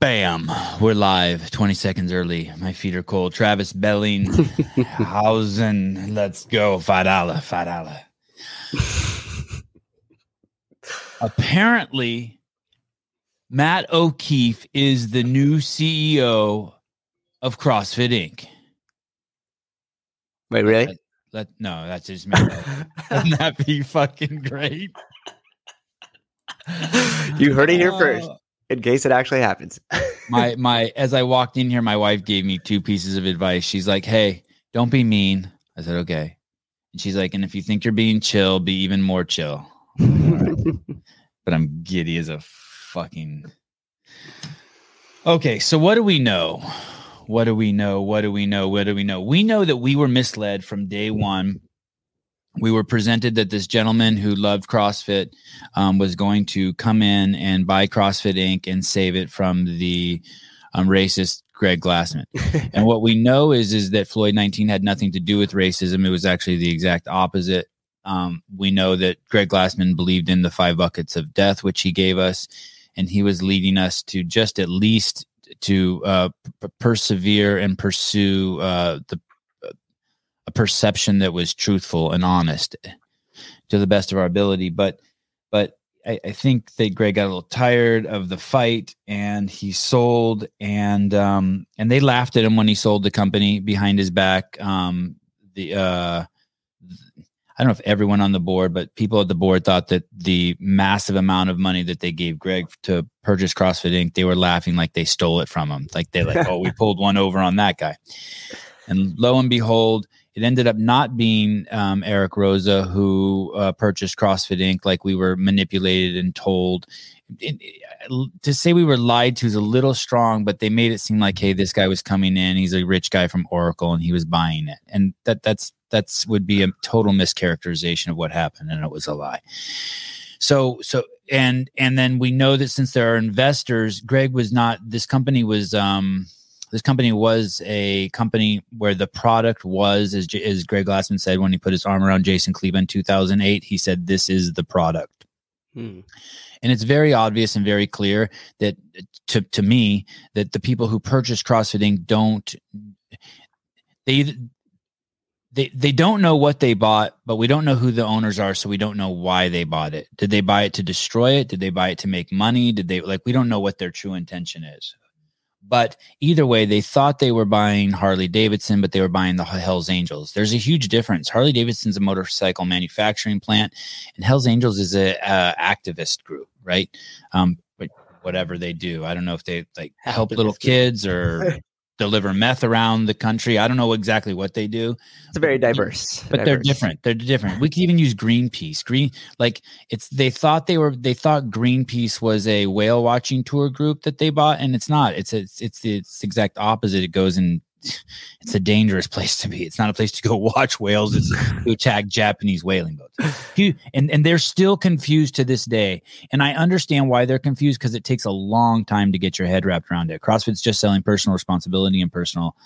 Bam. We're live 20 seconds early. My feet are cold. Travis Bellinghausen. Let's go. Five dollar. Apparently, Matt O'Keefe is the new CEO of CrossFit Inc. Wait, really? Let no, that's just me. Wouldn't that be fucking great? you heard it here uh, first. In case it actually happens. my my as I walked in here, my wife gave me two pieces of advice. She's like, "Hey, don't be mean." I said, "Okay." And she's like, "And if you think you're being chill, be even more chill." I'm like, "All right." but I'm giddy as a fucking. Okay, so what do we know? What do we know? What do we know? What do we know? We know that we were misled from day one. We were presented that this gentleman who loved CrossFit um, was going to come in and buy CrossFit Inc. and save it from the um, racist Greg Glassman. and what we know is is that Floyd 19 had nothing to do with racism. It was actually the exact opposite. Um, we know that Greg Glassman believed in the five buckets of death, which he gave us, and he was leading us to just at least to uh, p- persevere and pursue uh, the a perception that was truthful and honest to the best of our ability. But but I, I think that Greg got a little tired of the fight and he sold and um and they laughed at him when he sold the company behind his back. Um the uh I don't know if everyone on the board, but people at the board thought that the massive amount of money that they gave Greg to purchase CrossFit Inc., they were laughing like they stole it from him. Like they like, oh, we pulled one over on that guy. And lo and behold, it ended up not being um, Eric Roza who uh, purchased CrossFit Inc. Like we were manipulated and told. It, it, to say we were lied to is a little strong, but they made it seem like, hey, this guy was coming in. He's a rich guy from Oracle, and he was buying it, and that that's that's would be a total mischaracterization of what happened, and it was a lie. So so and and then we know that since there are investors, Greg was not. This company was. um this company was a company where the product was, as, J- as Greg Glassman said when he put his arm around Jason Cleveland in 2008, he said, This is the product. Hmm. And it's very obvious and very clear that to, to me, that the people who purchase CrossFit Inc. don't, they, they, they don't know what they bought, but we don't know who the owners are, so we don't know why they bought it. Did they buy it to destroy it? Did they buy it to make money? Did they like? We don't know what their true intention is. But either way, they thought they were buying Harley Davidson, but they were buying the Hells Angels. There's a huge difference. Harley Davidson's a motorcycle manufacturing plant, and Hells Angels is a, a activist group, right? Um, but whatever they do, I don't know if they like help little kids or deliver meth around the country. I don't know exactly what they do, It's very diverse. but they're different. They're different. We could even use Greenpeace. Green, like it's they thought they were they thought Greenpeace was a whale watching tour group that they bought, and it's not. It's it's it's the it's the exact opposite. It goes in. It's a dangerous place to be. It's not a place to go watch whales. It's to attack Japanese whaling boats. And and they're still confused to this day. And I understand why they're confused because it takes a long time to get your head wrapped around it. CrossFit's just selling personal responsibility and personal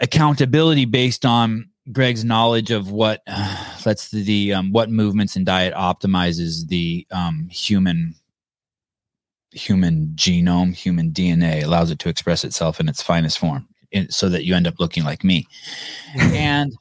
accountability based on Greg's knowledge of what uh, the, the um, what movements and diet optimizes the um, human human genome, human DNA, allows it to express itself in its finest form, in, so that you end up looking like me. and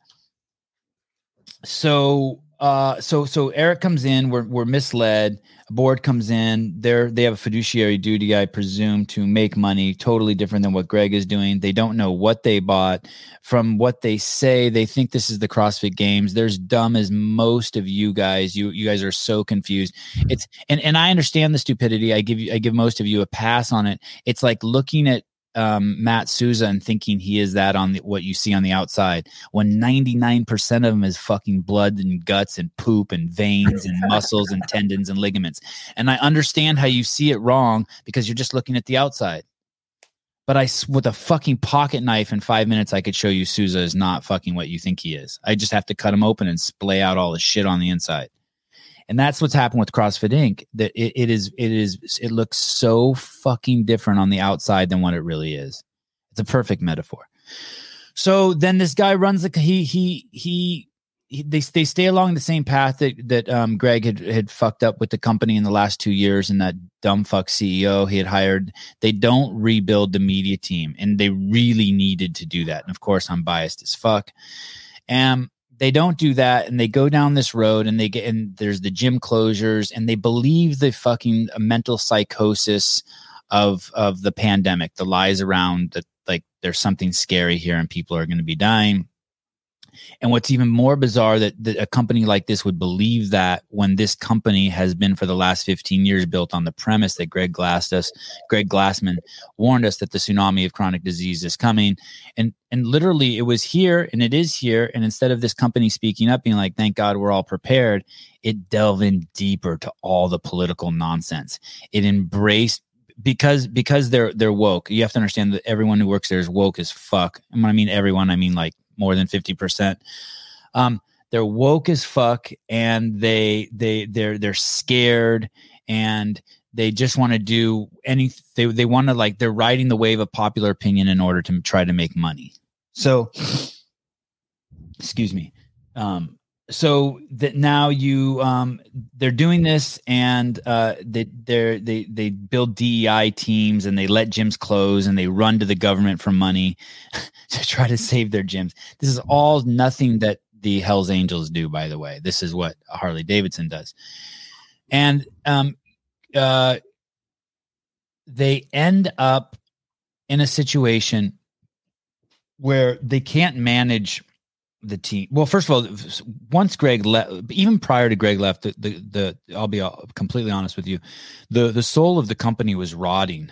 so uh so so eric comes in we're, we're misled. A board comes in they're they have a fiduciary duty i presume to make money totally different than what greg is doing. They don't know what they bought. From what they say they think this is the crossfit games. They're as dumb as most of you guys. You you guys are so confused. It's and and i understand the stupidity. I give you i give most of you a pass on it. It's like looking at um, Matt Souza and thinking he is that on the, what you see on the outside when 99% of them is fucking blood and guts and poop and veins and muscles and tendons and ligaments. And I understand how you see it wrong because you're just looking at the outside. But I, with a fucking pocket knife in five minutes, I could show you Souza is not fucking what you think he is. I just have to cut him open and splay out all the shit on the inside. And that's what's happened with CrossFit Inc. That it, it is, it is, it looks so fucking different on the outside than what it really is. It's a perfect metaphor. So then this guy runs the he he he. he they, they stay along the same path that that um, Greg had had fucked up with the company in the last two years, and that dumb fuck CEO he had hired. They don't rebuild the media team, and they really needed to do that. And of course, I'm biased as fuck. And they don't do that, and they go down this road, and they get and there's the gym closures, and they believe the fucking uh, mental psychosis of of the pandemic, the lies around that like there's something scary here and people are going to be dying and what's even more bizarre that, that a company like this would believe that when this company has been for the last 15 years built on the premise that Greg Glass us, Greg Glassman warned us that the tsunami of chronic disease is coming. And and literally it was here and it is here. And instead of this company speaking up, being like, thank God we're all prepared, it delved in deeper to all the political nonsense. It embraced because because they're they're woke. You have to understand that everyone who works there is woke as fuck. And when I mean everyone, I mean like more than 50%. Um, they're woke as fuck and they they they're they're scared and they just want to do any they, they want to like they're riding the wave of popular opinion in order to try to make money so excuse me um so that now you um they're doing this and uh they they they build DEI teams and they let gyms close and they run to the government for money to try to save their gyms. This is all nothing that the Hells Angels do, by the way. This is what Harley Davidson does. And um uh they end up in a situation where they can't manage the team. Well, first of all, once Greg left, even prior to Greg left, the, the, the I'll be uh, completely honest with you, the the soul of the company was rotting.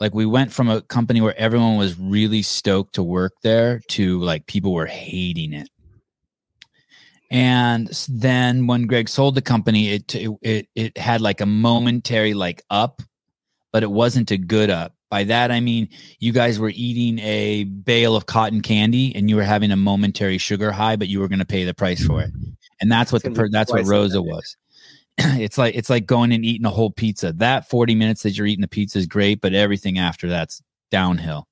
Like we went from a company where everyone was really stoked to work there to like people were hating it. And then when Greg sold the company, it it it had like a momentary like up, but it wasn't a good up by that, I mean you guys were eating a bale of cotton candy and you were having a momentary sugar high, but you were going to pay the price for it. And that's what the that's what Roza was. it's like it's like going and eating a whole pizza. That 40 minutes that you're eating the pizza is great, but everything after that's downhill.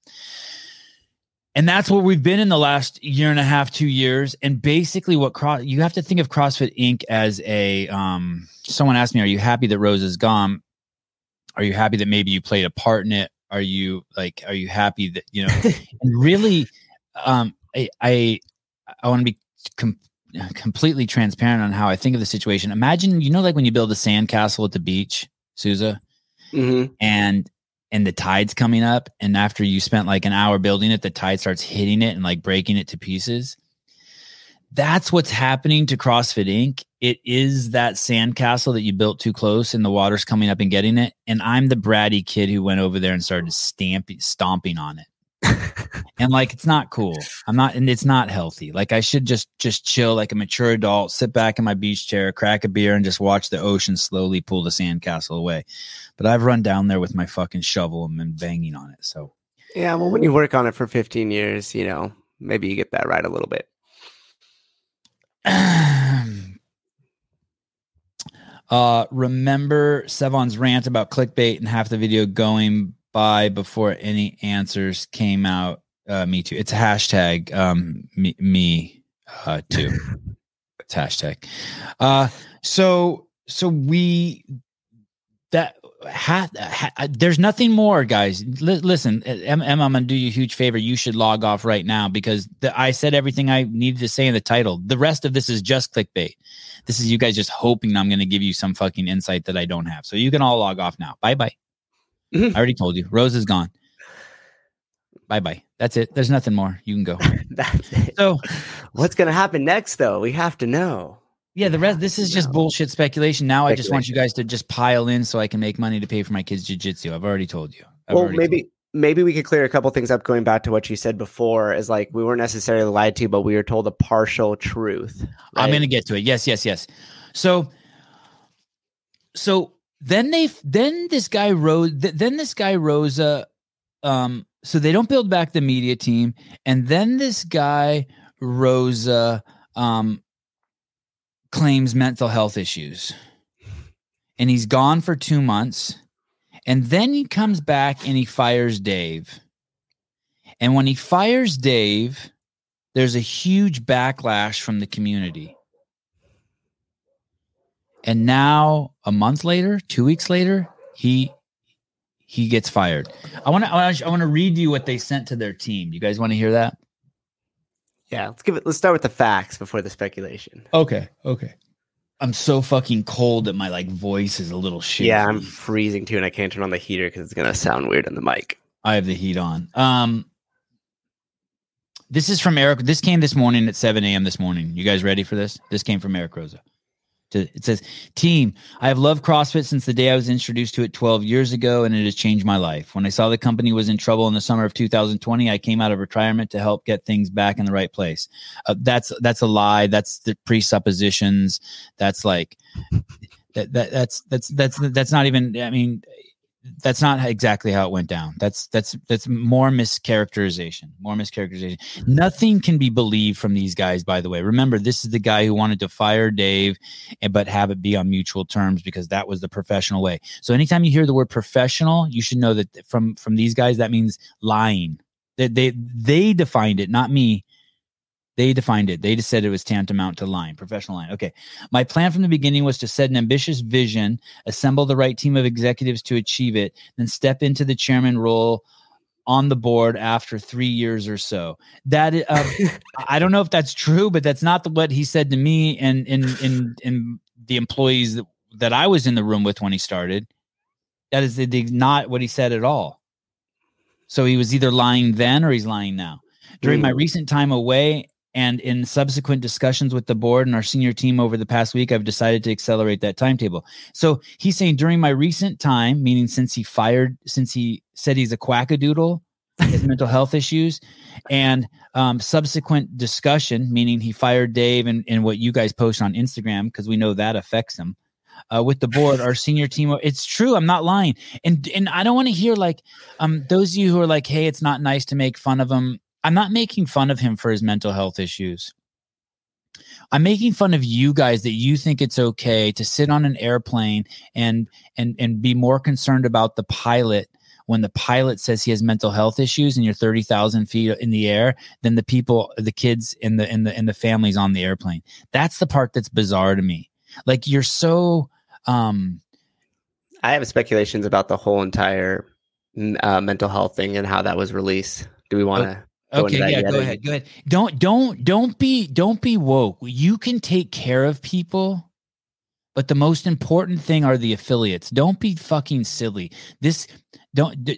And that's where we've been in the last year and a half, two years. And basically, what cross you have to think of CrossFit Inc. as a um. Someone asked me, "Are you happy that Rose is gone? Are you happy that maybe you played a part in it? Are you like are you happy that you know and really um i i, I want to be com- completely transparent on how i think of the situation. Imagine you know like when you build a sandcastle at the beach souza mm-hmm. and and the tide's coming up and after you spent like an hour building it the tide starts hitting it and like breaking it to pieces that's what's happening to CrossFit Inc. It is that sandcastle that you built too close and the water's coming up and getting it. And I'm the bratty kid who went over there and started stamping, stomping on it. and like it's not cool. I'm not and it's not healthy. Like I should just just chill like a mature adult, sit back in my beach chair, crack a beer and just watch the ocean slowly pull the sandcastle away. But I've run down there with my fucking shovel and been banging on it. So Yeah, well when you work on it for 15 years, you know, maybe you get that right a little bit. uh, remember Sevan's rant about clickbait and half the video going by before any answers came out. Uh, me too. It's a hashtag. Um, me, me uh, too. it's hashtag. Uh, so so we that ha, ha, there's nothing more, guys. L- listen, Emma, I'm gonna do you a huge favor. You should log off right now because the, I said everything I needed to say in the title. The rest of this is just clickbait. This is you guys just hoping I'm gonna give you some fucking insight that I don't have. So you can all log off now. Bye bye. Mm-hmm. I already told you. Rose is gone. Bye bye. That's it. There's nothing more. You can go. That's it. So, what's gonna happen next, though? We have to know. Yeah, the rest. This is just bullshit speculation. Now speculation. I just want you guys to just pile in so I can make money to pay for my kids' jujitsu. I've already told you. I've well, maybe maybe we could clear a couple things up. Going back to what you said before, is like we weren't necessarily lied to, but we were told a partial truth. Right? I'm going to get to it. Yes, yes, yes. So, so then they then this guy rose. Then this guy Roza. Um, so they don't build back the media team, and then this guy Roza. Um, claims mental health issues. And he's gone for two months. And then he comes back and he fires Dave. And when he fires Dave, there's a huge backlash from the community. And now a month later, two weeks later, he he gets fired. I want to I want to read you what they sent to their team. You guys want to hear that? Yeah, let's give it. Let's start with the facts before the speculation. Okay, okay. I'm so fucking cold that my like voice is a little shit. Yeah, I'm freezing too, and I can't turn on the heater because it's gonna sound weird on the mic. I have the heat on. Um, this is from Eric. This came this morning at 7 a.m. this morning. You guys ready for this? This came from Eric Roza. It says, Team, I have loved CrossFit since the day I was introduced to it 12 years ago, and it has changed my life. When I saw the company was in trouble in the summer of 2020, I came out of retirement to help get things back in the right place. Uh, that's that's a lie. That's the presuppositions. That's like that, that that's that's that's that's not even. I mean, that's not exactly how it went down. That's that's that's more mischaracterization. More mischaracterization. Nothing can be believed from these guys. By the way, remember this is the guy who wanted to fire Dave, but have it be on mutual terms because that was the professional way. So anytime you hear the word professional, you should know that from from these guys that means lying. That they, they they defined it, not me. They defined it. They just said it was tantamount to line, professional line. Okay. My plan from the beginning was to set an ambitious vision, assemble the right team of executives to achieve it, then step into the chairman role on the board after three years or so. That uh, I don't know if that's true, but that's not the, what he said to me and in in in the employees that, that I was in the room with when he started. That is not what he said at all. So he was either lying then or he's lying now. During my recent time away and in subsequent discussions with the board and our senior team over the past week, I've decided to accelerate that timetable. So he's saying during my recent time, meaning since he fired, since he said he's a quackadoodle, his mental health issues, and um, subsequent discussion, meaning he fired Dave and, and what you guys post on Instagram, because we know that affects him. Uh, with the board, our senior team. It's true. I'm not lying, and and I don't want to hear like um those of you who are like, hey, it's not nice to make fun of him I'm not making fun of him for his mental health issues. I'm making fun of you guys that you think it's okay to sit on an airplane and and and be more concerned about the pilot when the pilot says he has mental health issues and you're 30,000 feet in the air than the people the kids and the and the and the families on the airplane. That's the part that's bizarre to me. Like you're so um I have speculations about the whole entire uh, mental health thing and how that was released. Do we want to okay yeah go ahead go ahead. Don't don't don't be don't be woke. You can take care of people but the most important thing are the affiliates. Don't be fucking silly. This don't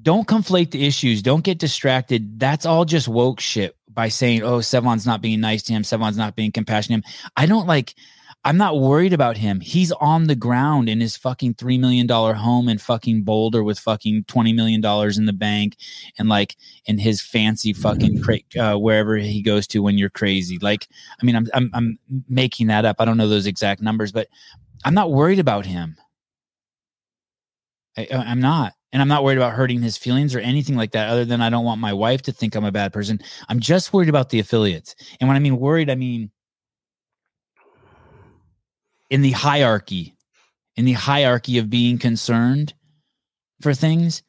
don't conflate the issues. Don't get distracted. That's all just woke shit by saying oh Sevan's not being nice to him. Sevan's not being compassionate i don't like I'm not worried about him. He's on the ground in his fucking $3 million home in fucking Boulder with fucking $20 million in the bank and like in his fancy fucking cra- uh, wherever he goes to when you're crazy. Like, I mean, I'm, I'm, I'm making that up. I don't know those exact numbers, but I'm not worried about him. I, I'm not. And I'm not worried about hurting his feelings or anything like that, other than I don't want my wife to think I'm a bad person. I'm just worried about the affiliates. And when I mean worried, I mean, in the hierarchy, in the hierarchy of being concerned for things,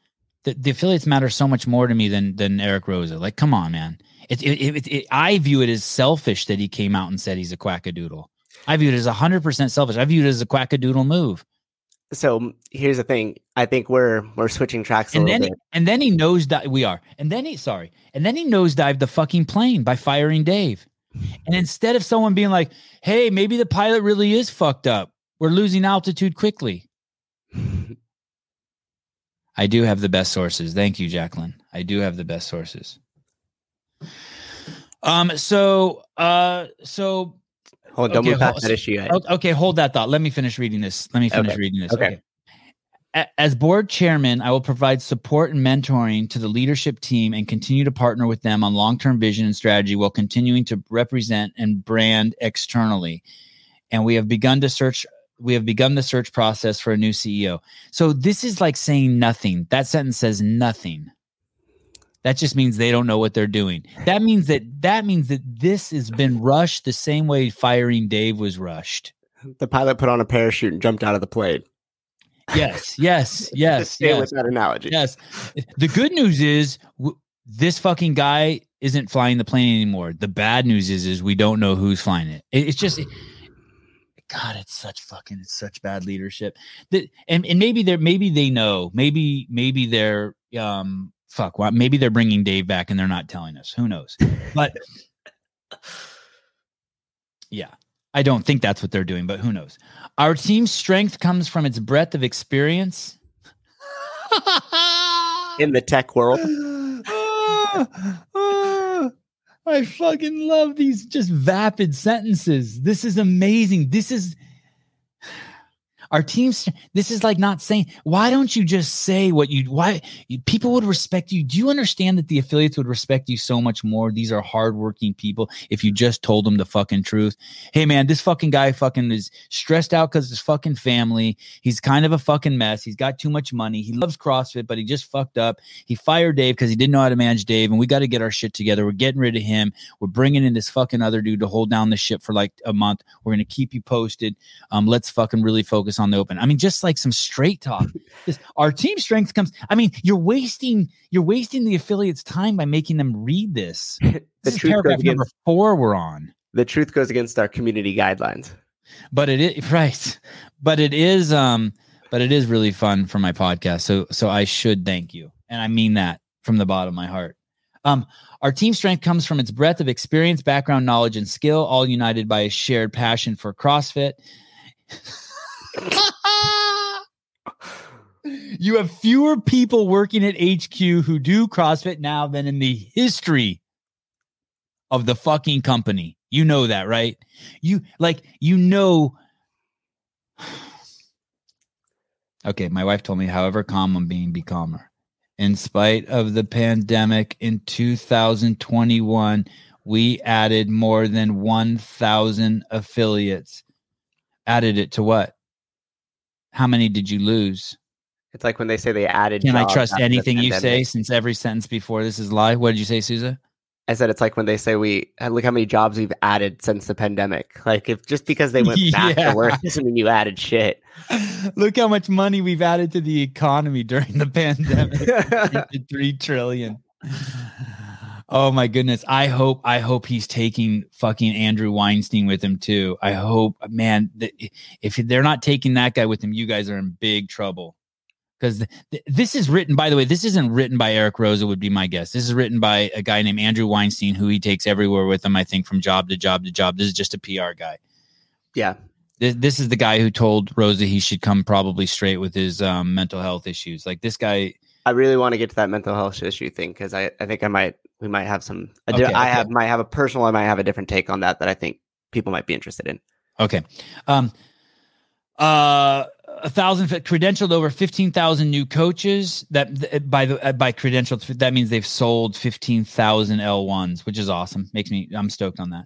the, the affiliates matter so much more to me than than Eric Roza. Like, come on, man. It, it, it, I view it as selfish that he came out and said he's a quackadoodle. I view it as hundred percent selfish. I view it as a quackadoodle move. So here's the thing. I think we're we're switching tracks. and then bit. and then he knows that we are. And then he sorry. And then he nosedived the fucking plane by firing Dave. And instead of someone being like, hey, maybe the pilot really is fucked up, we're losing altitude quickly. I do have the best sources. Thank you, Jacqueline. I do have the best sources. Um, so uh so hold don't okay, move past hold, that issue yet. Okay, hold that thought. Let me finish reading this. Let me finish okay. reading this. okay. okay as board chairman, I will provide support and mentoring to the leadership team and continue to partner with them on long term vision and strategy while continuing to represent and brand externally. And we have begun to search. We have begun the search process for a new CEO. So this is like saying nothing. That sentence says nothing. That just means they don't know what they're doing. That means that that means that this has been rushed the same way firing Dave was rushed. The pilot put on a parachute and jumped out of the plane. Yes, yes, yes. stay yes. with that analogy. Yes. The good news is w- this fucking guy isn't flying the plane anymore. The bad news is is we don't know who's flying it. it it's just God, it's such fucking, it's such bad leadership. That and and maybe they're maybe they know, maybe maybe they're um fuck, well, maybe they're bringing Dave back and they're not telling us. Who knows? But yeah, I don't think that's what they're doing, but who knows? Our team's strength comes from its breadth of experience in the tech world. Ah, ah, I fucking love these just vapid sentences. This is amazing. This is our teams this is like not saying why don't you just say what you why people would respect you. Do you understand that the affiliates would respect you so much more? These are hardworking people if you just told them the fucking truth. Hey man this fucking guy fucking is stressed out because his fucking family. He's kind of a fucking mess. He's got too much money. He loves crossfit but he just fucked up. He fired dave because he didn't know how to manage dave and we got to get our shit together. We're getting rid of him. We're bringing in this fucking other dude to hold down the ship for like a month. We're going to keep you posted. Um let's fucking really focus on the open. I mean, just like some straight talk. Just, our team strength comes. I mean, you're wasting you're wasting the affiliates' time by making them read this. the this is truth paragraph goes number four we're on. the truth goes against our community guidelines. But it is right. But it is um but it is really fun for my podcast. So so I should thank you. And I mean that from the bottom of my heart. Um, our team strength comes from its breadth of experience, background, knowledge, and skill, all united by a shared passion for CrossFit. You have fewer people working at HQ who do CrossFit now than in the history of the fucking company. You know that, right? You like, you know. Okay, my wife told me, however calm I'm being, be calmer. In spite of the pandemic in 2021, we added more than 1,000 affiliates. Added it to what? How many did you lose? It's like when they say they added. Can I trust anything you say since every sentence before this is lie? What did you say, Souza? I said it's like when they say we uh, look how many jobs we've added since the pandemic. Like if just because they went back Yeah. to work doesn't mean you added shit. Look how much money we've added to the economy during the pandemic. Three trillion. Oh my goodness. I hope I hope he's taking fucking Andrew Weinstein with him too. I hope man that if they're not taking that guy with him, you guys are in big trouble. Because th- this is written, by the way, this isn't written by Eric Roza, would be my guess. This is written by a guy named Andrew Weinstein, who he takes everywhere with him, I think, from job to job to job. This is just a PR guy. This, this is the guy who told Roza he should come probably straight with his um, mental health issues. Like this guy, I really want to get to that mental health issue thing because I, I think I might we might have some I, do- Okay, I okay. have might have a personal I might have a different take on that that I think people might be interested in. Okay. Um uh a thousand credentialed over 15,000 new coaches that by the uh, by credentialed that means they've sold 15,000 L1s which is awesome makes me I'm stoked on that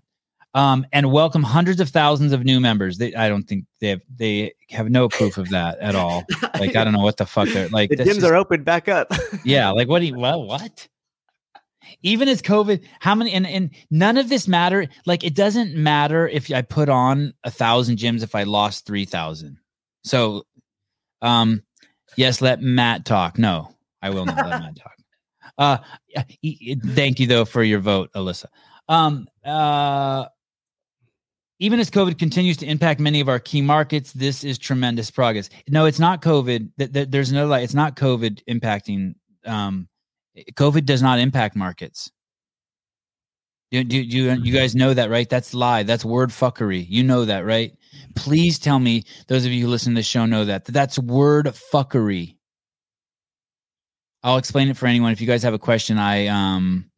um and welcome hundreds of thousands of new members. They I don't think they have they have no proof of that at all. Like I don't know what the fuck they're like the gyms just- are open back up. yeah like what do you well what? Even as covid how many and, and none of this matter like it doesn't matter if i put on a thousand gyms if i lost 3000 so um yes let matt talk. No i will not let matt talk. Uh thank you though for your vote alyssa. Um uh even as COVID continues to impact many of our key markets, this is tremendous progress. No, it's not COVID. Th- th- There's no like, it's not COVID impacting. Um, COVID does not impact markets. Do, do, do you, guys know that, right? That's lie. That's word fuckery. You know that, right? Please tell me, those of you who listen to the show know that. that That's word fuckery. I'll explain it for anyone. If you guys have a question, I um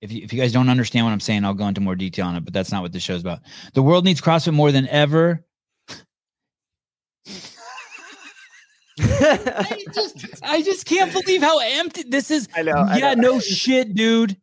if you, if you guys don't understand what I'm saying, I'll go into more detail on it, but that's not what this show's about. The world needs CrossFit more than ever. I just I just can't believe how empty this is. I know. I yeah, know. no shit, dude.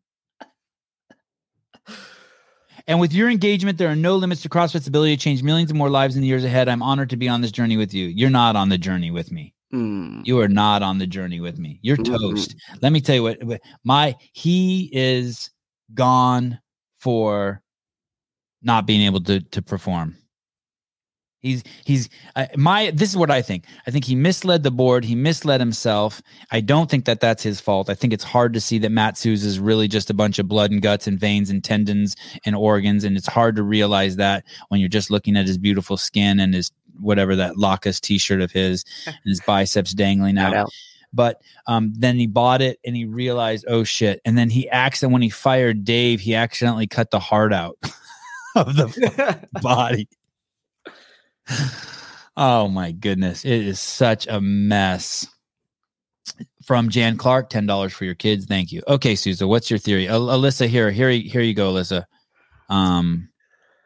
And with your engagement, there are no limits to CrossFit's ability to change millions of more lives in the years ahead. I'm honored to be on this journey with you. You're not on the journey with me. Mm. You are not on the journey with me. You're Mhm. toast. Let me tell you what my he is gone for not being able to to perform. He's he's uh, my. This is what I think. I think he misled the board. He misled himself. I don't think that that's his fault. I think it's hard to see that Matt is really just a bunch of blood and guts and veins and tendons and organs, and it's hard to realize that when you're just looking at his beautiful skin and his whatever that Lacus T-shirt of his and his biceps dangling out. But um, then he bought it and he realized, oh shit! And then he accident when he fired Dave, he accidentally cut the heart out of the body oh my goodness. It is such a mess. From Jan Clark, ten dollars for your kids. Thank you. Okay, Souza, what's your theory? Al- Alyssa, here, here, here you go, Alyssa. Um,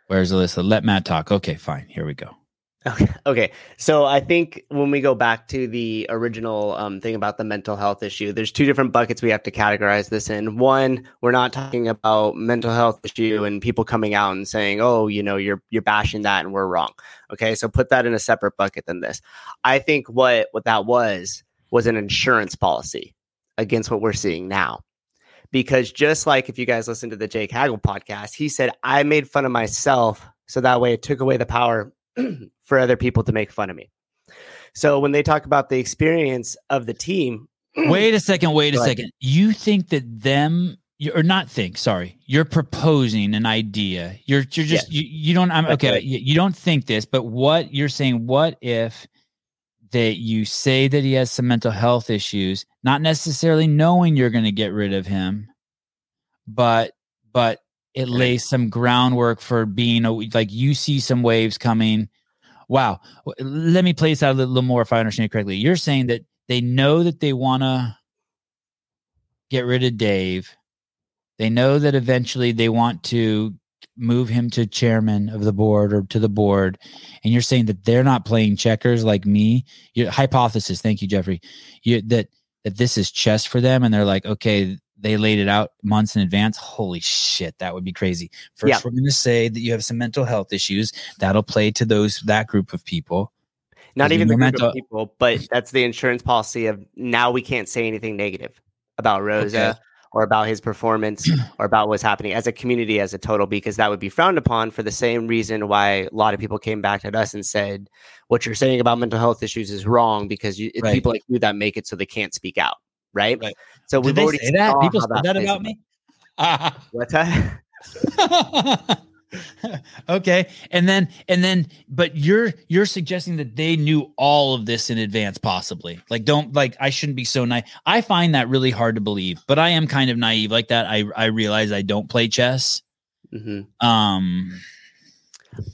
where's Alyssa? Let Matt talk. Okay, fine. Here we go. Okay. Okay. So I think when we go back to the original um, thing about the mental health issue, there's two different buckets we have to categorize this in. One, we're not talking about mental health issue and people coming out and saying, "Oh, you know, you're you're bashing that and we're wrong." Okay. So put that in a separate bucket than this. I think what what that was was an insurance policy against what we're seeing now. Because just like if you guys listen to the Jake Hagel podcast, he said, I made fun of myself so that way it took away the power for other people to make fun of me. So when they talk about the experience of the team, wait a second, wait a second. You think that them or not think, sorry, you're proposing an idea. You're you're just you, you don't I'm okay, you, you don't think this, but what you're saying, what if that you say that he has some mental health issues, not necessarily knowing you're going to get rid of him, but but it lays some groundwork for being a, like you see some waves coming. Wow. Let me place out a little more if I understand it correctly. You're saying that they know that they want to get rid of Dave. They know that eventually they want to move him to chairman of the board or to the board. And you're saying that they're not playing checkers like me. Your hypothesis. Thank you, Jeffrey. You, that that this is chess for them, and they're like, okay, they laid it out months in advance. Holy shit, that would be crazy. First, yeah. we're going to say that you have some mental health issues. That'll play to those that group of people. Not even the group mental- of people, but that's the insurance policy of now we can't say anything negative about Roza okay. or about his performance or about what's happening as a community as a total because that would be frowned upon for the same reason why a lot of people came back at us and said what you're saying about mental health issues is wrong because you, right. people like you that make it so they can't speak out right? right. So we've already say that people said that, that about me. What's that? okay and then and then but you're you're suggesting that they knew all of this in advance possibly like don't like i shouldn't be so naive i find that really hard to believe but i am kind of naive like that i i realize i don't play chess mm-hmm. um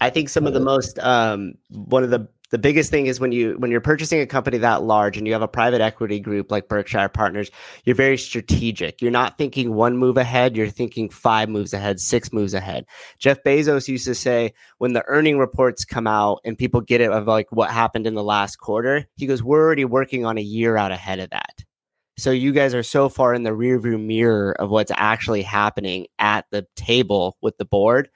i think some of the most um one of the the biggest thing is when you when you're purchasing a company that large and you have a private equity group like Berkshire Partners, you're very strategic. You're not thinking one move ahead, you're thinking five moves ahead, six moves ahead. Jeff Bezos used to say when the earning reports come out and people get it of like what happened in the last quarter, he goes, "We're already working on a year out ahead of that." So you guys are so far in the rearview mirror of what's actually happening at the table with the board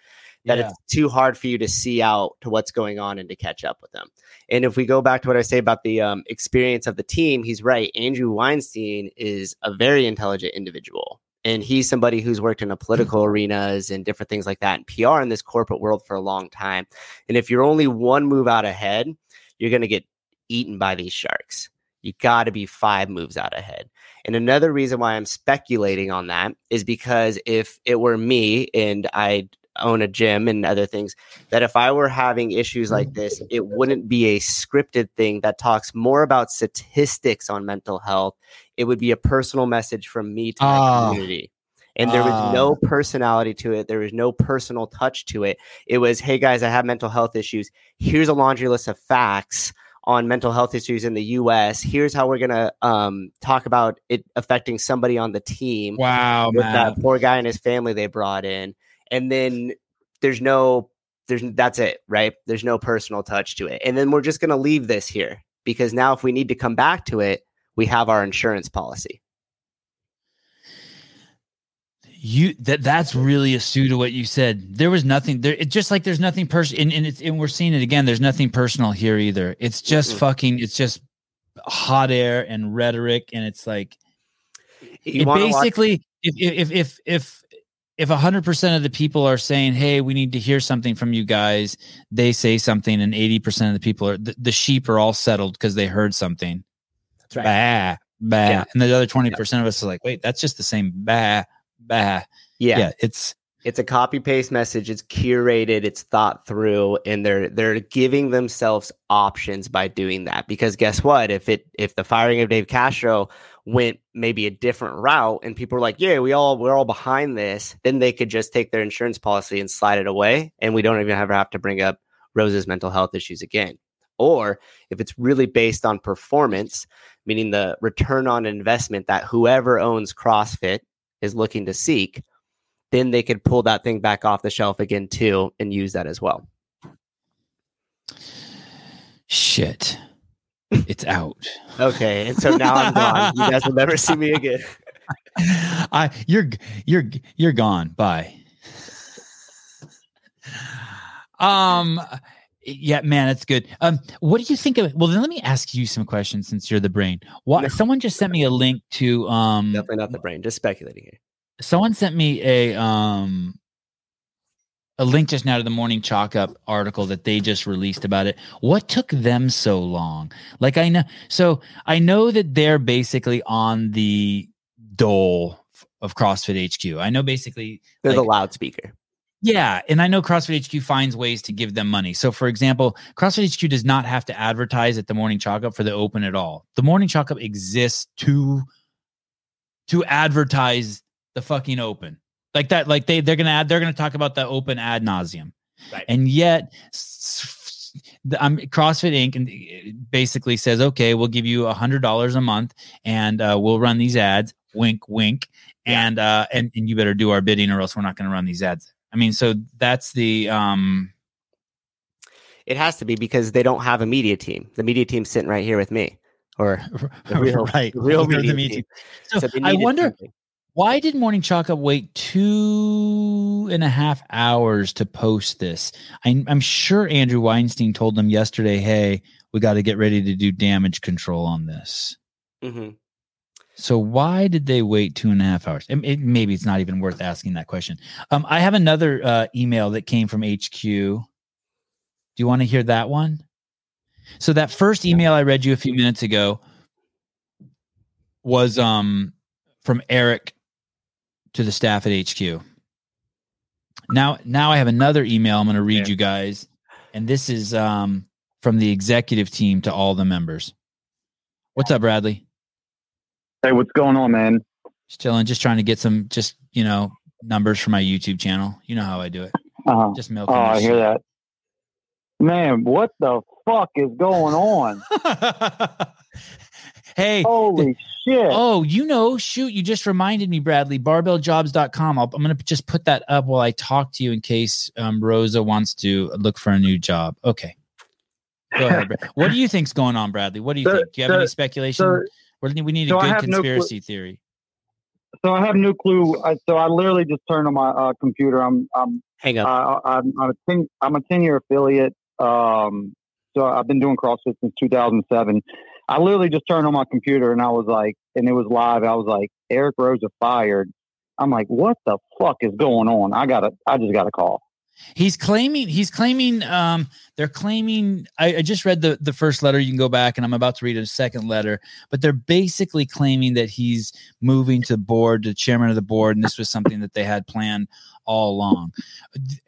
that yeah. it's too hard for you to see out to what's going on and to catch up with them. And if we go back to what I say about the um, experience of the team, he's right. Andrew Weinstein is a very intelligent individual. And he's somebody who's worked in a political arenas and different things like that and PR in this corporate world for a long time. And if you're only one move out ahead, you're going to get eaten by these sharks. You got to be five moves out ahead. And another reason why I'm speculating on that is because if it were me and I own a gym and other things that if I were having issues like this, it wouldn't be a scripted thing that talks more about statistics on mental health. It would be a personal message from me to my oh. community. And there was no ah. personality to it. There was no personal touch to it. It was, hey guys, I have mental health issues. Here's a laundry list of facts on mental health issues in the US. Here's how we're going to um, talk about it affecting somebody on the team. Wow, man. that poor guy and his family they brought in and then there's no there's that's it right? There's no personal touch to it and then we're just going to leave this here because now if we need to come back to it we have our insurance policy. You that that's really astute to what you said. There was nothing there it's just like there's nothing personal and, and, it's, and we're seeing it again there's nothing personal here either. It's just mm-hmm. fucking it's just hot air and rhetoric and it's like it basically watch- if, if if if if 100% of the people are saying hey we need to hear something from you guys they say something and 80% of the people are the, the sheep are all settled because they heard something That's right. bah bah Yeah. and the other 20% of us are like wait that's just the same bah bah Yeah. yeah it's It's a copy paste message. It's curated. It's thought through, and they're they're giving themselves options by doing that. Because guess what? If it if the firing of Dave Castro went maybe a different route, and people were like, "Yeah, we all we're all behind this," then they could just take their insurance policy and slide it away, and we don't even ever have to bring up Rose's mental health issues again. Or if it's really based on performance, meaning the return on investment that whoever owns CrossFit is looking to seek, then they could pull that thing back off the shelf again too and use that as well. shit it's out Okay, and so now I'm gone. You guys will never see me again. I you're you're you're gone. Bye. Um yeah, man, it's good. Um what do you think of Well, then let me ask you some questions since you're the brain. What No. someone just sent me a link to um Definitely not the brain. Just speculating here. someone sent me a um a link just now to the morning chalk up article that they just released about it what took them so long like i know so i know that they're basically on the dole of crossfit hq i know basically They're the loudspeaker. yeah, and I know CrossFit HQ finds ways to give them money. So, for example, CrossFit HQ does not have to advertise at the morning chalk up for the open at all. The morning chalk up exists to to advertise the fucking open like that. Like they they're gonna add they're gonna talk about the open ad nauseum, Right. and yet. The, um, CrossFit Inc. and uh, basically says, "Okay, we'll give you a hundred dollars a month, and uh, we'll run these ads. Wink, wink, Yeah. and uh, and and you better do our bidding, or else we're not going to run these ads." I mean, so that's the um It has to be because they don't have a media team. The media team's sitting right here with me. Or The real- right, the real the media team. So, so I wonder something. Why did Morning Chalk Up wait two and a half hours to post this? I, I'm sure Andrew Weinstein told them yesterday, "Hey, we got to get ready to do damage control on this." Mhm. So why did they wait two and a half hours? It- it- maybe it's not even worth asking that question. Um, I have another uh, email that came from HQ. Do you want to hear that one? So that first email I read you a few minutes ago was um from Eric to the staff at HQ. Now, now I have another email I'm going to read Yeah. you guys, and this is um from the executive team to all the members. What's up, Bradley? Hey, what's going on, man? Just chilling, just trying to get some, just you know, numbers for my YouTube channel. You know how I do it. Uh, Just milking. oh, I hear that. Man, what the fuck is going on? that. hey, Holy shit. oh, you know, shoot, you just reminded me, Bradley. Barbelljobs.com. I'll, I'm going to just put that up while I talk to you in case um, Roza wants to look for a new job. Okay. Go ahead. Brad. what do you think's going on, Bradley? What do you So- think? Do you have so- any speculation? so- we we need a so good have no conspiracy theory. So I have no clue. I, so I literally just turned on my uh, computer. I'm I'm Hang up. uh, I'm I'm a ten I'm a ten year affiliate. Um, so I've been doing CrossFit since 2007. I literally just turned on my computer and I was like, and it was live. I was like, Eric Roza fired. I'm like, what the fuck is going on? I gotta, I just got to call. He's claiming he's claiming um they're claiming I, I just read the the first letter. You can go back and I'm about to read a second letter, but they're basically claiming that he's moving to board, to chairman of the board, and this was something that they had planned all along.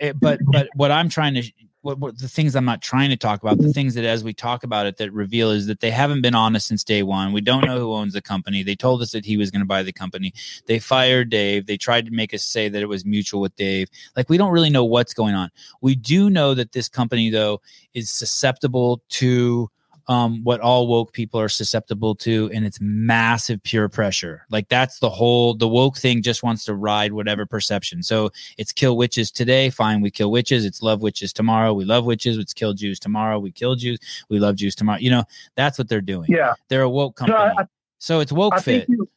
Eh, But but what I'm trying to what, what the things I'm not trying to talk about, the mm-hmm. things that as we talk about it that reveal is that they haven't been honest since day one. We don't know who owns the company. They told us that he was going to buy the company. They fired Dave. They tried to make us say that it was mutual with Dave. Like we don't really know what's going on. We do know that this company though is susceptible to um, what all woke people are susceptible to, and it's massive peer pressure. Like that's the whole the woke thing just wants to ride whatever perception. So it's kill witches today, fine, we kill witches. It's love witches tomorrow, we love witches. It's kill Jews tomorrow, we kill Jews. We love Jews tomorrow. You know that's what they're doing. Yeah. They're a woke So company. I, So it's woke I fit. you,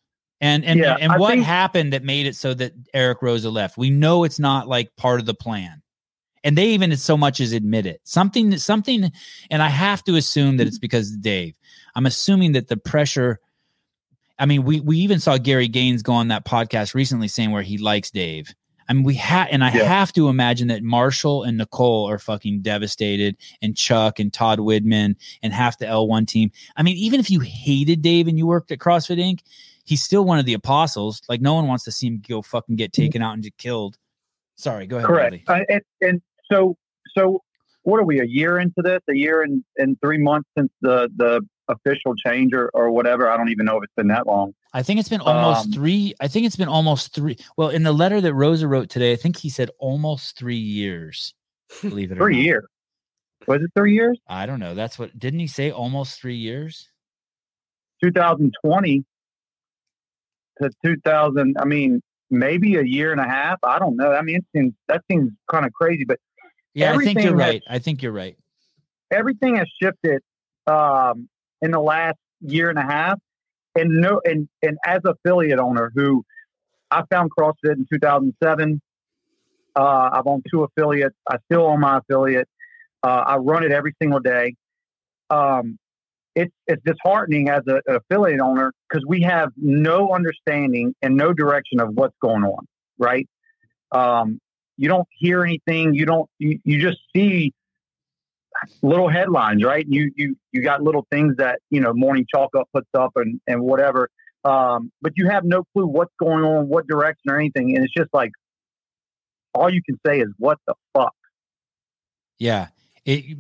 And and Yeah, and I what think- happened that made it so that Eric Roza left? We know it's not like part of the plan. And they even so much as admit it. Something something and I have to assume that it's mm-hmm. because of Dave. I'm assuming that the pressure I mean, we we even saw Gary Gaines go on that podcast recently saying where he likes Dave. I mean, we have, and I yeah. have to imagine that Marshall and Nicole are fucking devastated, and Chuck and Todd Widman and half the L1 team. I mean, even if you hated Dave and you worked at CrossFit Inc., he's still one of the apostles. Like, no one wants to see him go fucking get mm-hmm. taken out and get killed. Sorry, go ahead. Correct. And, and so, so what are we? A year into this? A year and, and three months since the the official change or, or whatever. I don't even know if it's been that long. I think it's been almost um, three. I think it's been almost three. Well, in the letter that Roza wrote today, I think he said almost three years. Believe it three years. Was it three years? I don't know. That's what didn't he say? Almost three years. 2020 to 2000. I mean, maybe a year and a half. I don't know. I mean, it seems that seems kind of crazy, but yeah, I think you're right. I think you're right. Everything has shifted um, in the last year and a half. And no, and and as affiliate owner, who I found CrossFit in 2007. Uh, I've owned two affiliates. I still own my affiliate. Uh, I run it every single day. Um, it's it's disheartening as a, an affiliate owner because we have no understanding and no direction of what's going on. Right? Um, you don't hear anything. You don't. You, you just see little headlines, right? You you you got little things that you know Morning Chalk Up puts up and and whatever, um, but you have no clue what's going on, what direction or anything, and it's just like all you can say is what the fuck. Yeah. It,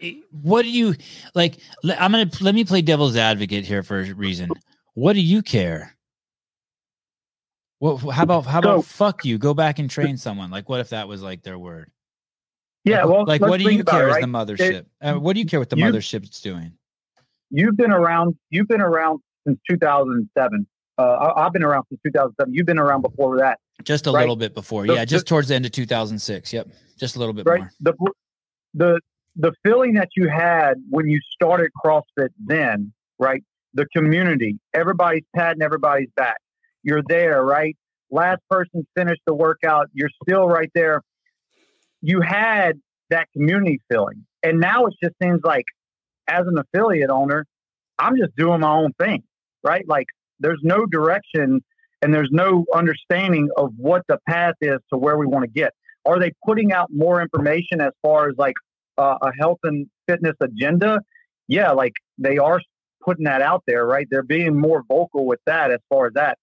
it, what do you like? I'm gonna let me play devil's advocate here for a reason. What do you care? What? How about how about so, fuck you? Go back and train someone. Like, what if that was like their word? Yeah, like, well, like what do you care as right? the mothership? It, uh, what do you care what the mothership's doing? You've been around. You've been around since 2007. Uh, I, have been around since 2007. You've been around before that. Just a right? little bit before, the, yeah, just the, towards the end of 2006. Yep, just a little bit right? more. The the the feeling that you had when you started CrossFit, then, right? The community, everybody's patting everybody's back. You're there, right? Last person finished the workout. You're still right there you had that community feeling. And now it just seems like as an affiliate owner, I'm just doing my own thing, right? Like there's no direction and there's no understanding of what the path is to where we want to get. Are they putting out more information as far as like uh, a health and fitness agenda? Yeah, like they are putting that out there, right? They're being more vocal with that as far as that.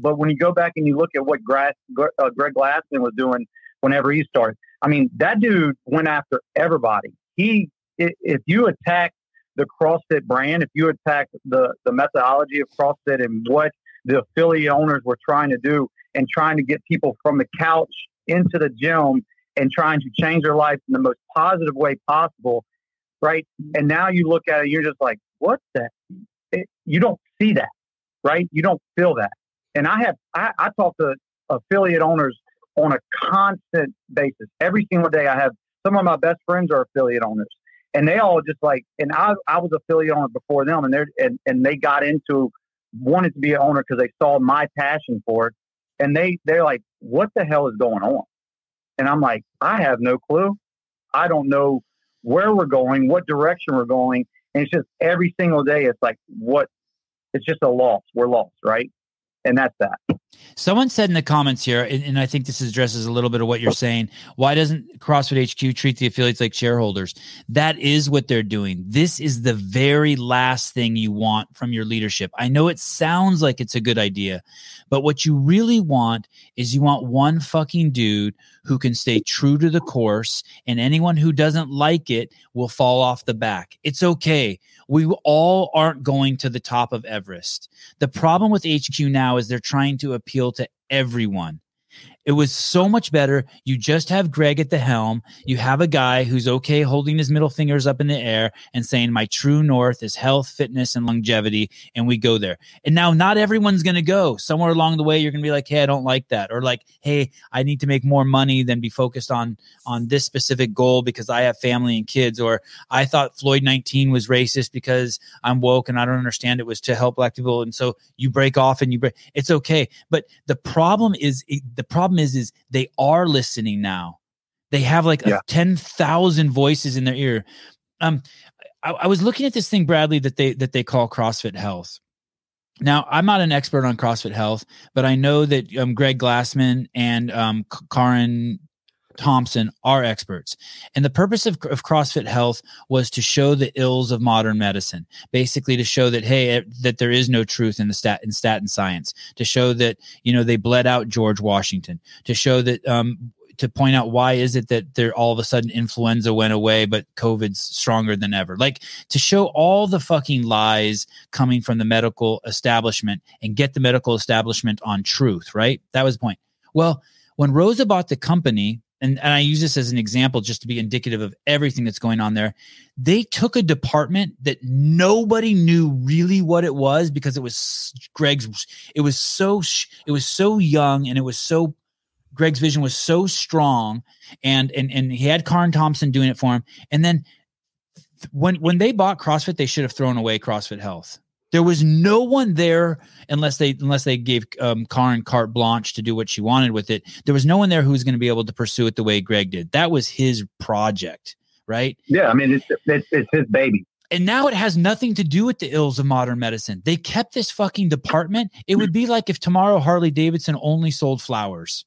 But when you go back and you look at what uh, Greg Glassman was doing whenever he started, I mean, that dude went after everybody. He, if you attack the CrossFit brand, if you attack the the methodology of CrossFit and what the affiliate owners were trying to do, and trying to get people from the couch into the gym and trying to change their life in the most positive way possible, right? And now you look at it, you're just like, what the? It, you don't see that, right? You don't feel that. And I have I, I talk to affiliate owners on a constant basis. Every single day, I have some of my best friends are affiliate owners, and they all just like, and I, I was affiliate owner before them, and they and, and they got into wanted to be an owner because they saw my passion for it, and they they're like, what the hell is going on? And I'm like, I have no clue. I don't know where we're going, what direction we're going, and it's just every single day, it's like what. It's just a loss. We're lost, right? And that's that. Someone said in the comments here, and, and, I think this addresses a little bit of what you're saying. Why doesn't CrossFit HQ treat the affiliates like shareholders? That is what they're doing. This is the very last thing you want from your leadership. I know it sounds like it's a good idea, but what you really want is you want one fucking dude who can stay true to the course, and anyone who doesn't like it will fall off the back. It's okay. We all aren't going to the top of Everest. The problem with HQ now is they're trying to appeal to everyone. It was so much better. You just have Greg at the helm. You have a guy who's okay holding his middle fingers up in the air and saying, My true north is health, fitness, and longevity. And we go there. And now, not everyone's going to go. Somewhere along the way, you're going to be like, Hey, I don't like that. Or like, Hey, I need to make more money than be focused on on this specific goal because I have family and kids. Or I thought Floyd 19 was racist because I'm woke and I don't understand it was to help black people. And so you break off and you break. It's okay. But the problem is, the problem problem is is they are listening now. They have like yeah. ten thousand voices in their ear. Um, I, I was looking at this thing, Bradley, that they that they call CrossFit Health, Now, I'm not an expert on CrossFit Health, but I know that um, Greg Glassman and um, Karin Thompson are experts. And the purpose of, of CrossFit Health was to show the ills of modern medicine, basically to show that hey, that there is no truth in the stat in statin science, to show that you know they bled out George Washington, to show that um, to point out why is it that there all of a sudden influenza went away but covid's stronger than ever. Like to show all the fucking lies coming from the medical establishment and get the medical establishment on truth right? That was the point. Well when Roza bought the company and, and I use this as an example just to be indicative of everything that's going on there. They took a department that nobody knew really what it was because it was Greg's. It was so it was so young and it was so Greg's vision was so strong, and and and he had Karin Thompson doing it for him. And then when when they bought CrossFit, they should have thrown away CrossFit Health. There was no one there unless they unless they gave um, Karin carte blanche to do what she wanted with it. There was no one there who was going to be able to pursue it the way Greg did. That was his project, right? Yeah, I mean it's it's, it's his baby. And now it has nothing to do with the ills of modern medicine. They kept this fucking department. It would be like if tomorrow Harley Davidson only sold flowers.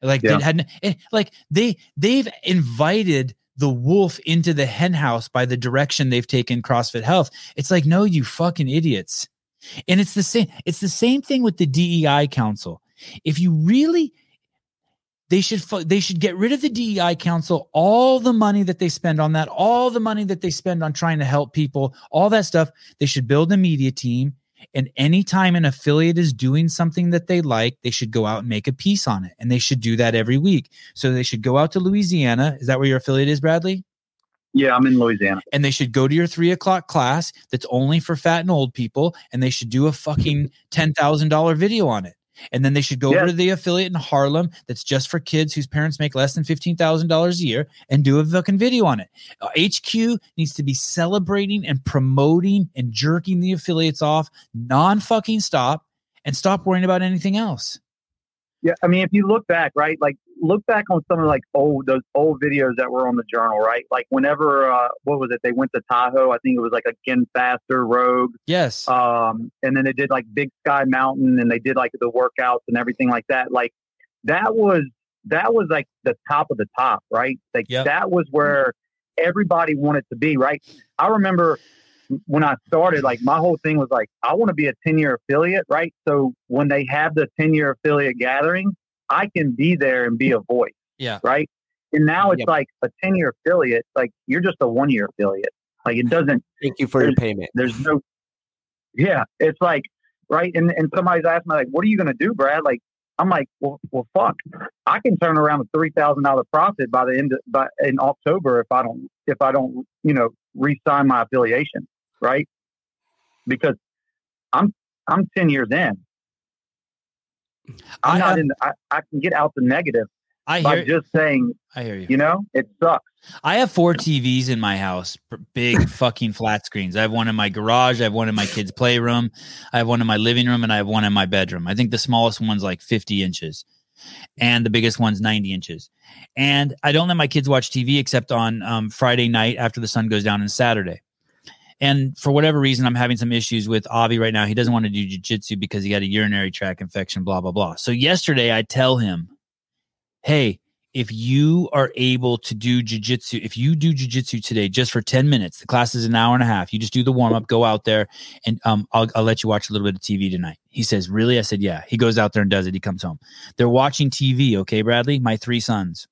Like yeah. they had eh, like they they've invited the wolf into the henhouse by the direction they've taken CrossFit Health. It's like no, you fucking idiots. And it's the same. It's the same thing with the DEI Council. If you really they should they should get rid of the DEI council all the money that they spend on that all the money that they spend on trying to help people all that stuff they should build a media team and anytime an affiliate is doing something that they like, they should go out and make a piece on it. And they should do that every week. So they should go out to Louisiana. Is that where your affiliate is, Bradley? Yeah, I'm in Louisiana. And they should go to your three o'clock class that's only for fat and old people. And they should do a fucking $10,000 video on it. And then they should go yeah. over to the affiliate in Harlem that's just for kids whose parents make less than $15,000 a year and do a fucking video on it. Uh, HQ needs to be celebrating and promoting and jerking the affiliates off non fucking stop and stop worrying about anything else. Yeah, I mean, if you look back, right, like look back on some of like old those old videos that were on the journal, right? Like whenever uh, what was it? They went to Tahoe. I think it was like again faster rogue. Yes. Um, and then they did like Big Sky Mountain, and they did like the workouts and everything like that. Like that was that was like the top of the top, right? Like yep. that was where everybody wanted to be, right? I remember when I started, like my whole thing was like, I want to be a 10 year affiliate, right? So when they have the 10 year affiliate gathering, I can be there and be a voice. Yeah. Right. And now it's yep. like a 10 year affiliate, like you're just a one year affiliate. Like it doesn't. Thank you for your payment. There's no. Yeah. It's like, right. And, and somebody's asked me, like, what are you going to do, Brad? Like, I'm like, well, well, fuck. I can turn around a three thousand dollar profit by the end of, by in October if I don't if I don't you know re-sign my affiliation right? Because I'm I'm ten years in. I'm I not in. The, I, I can get out the negative I by hear, just saying. I hear you. You know, it sucks. I have four TVs in my house, big fucking flat screens. I have one in my garage. I have one in my kids' playroom. I have one in my living room, and I have one in my bedroom. I think the smallest one's like 50 inches, and the biggest one's 90 inches. And I don't let my kids watch TV except on um, Friday night after the sun goes down and Saturday. And for whatever reason, I'm having some issues with Avi right now. He doesn't want to do jujitsu because he got a urinary tract infection, blah, blah, blah. So yesterday I tell him, hey, if you are able to do jujitsu, if you do jujitsu today just for 10 minutes, the class is an hour and a half. You just do the warm up, go out there, and um, I'll, I'll let you watch a little bit of TV tonight. He says, Really? I said, Yeah. He goes out there and does it. He comes home. They're watching TV. Okay, Bradley? My three sons.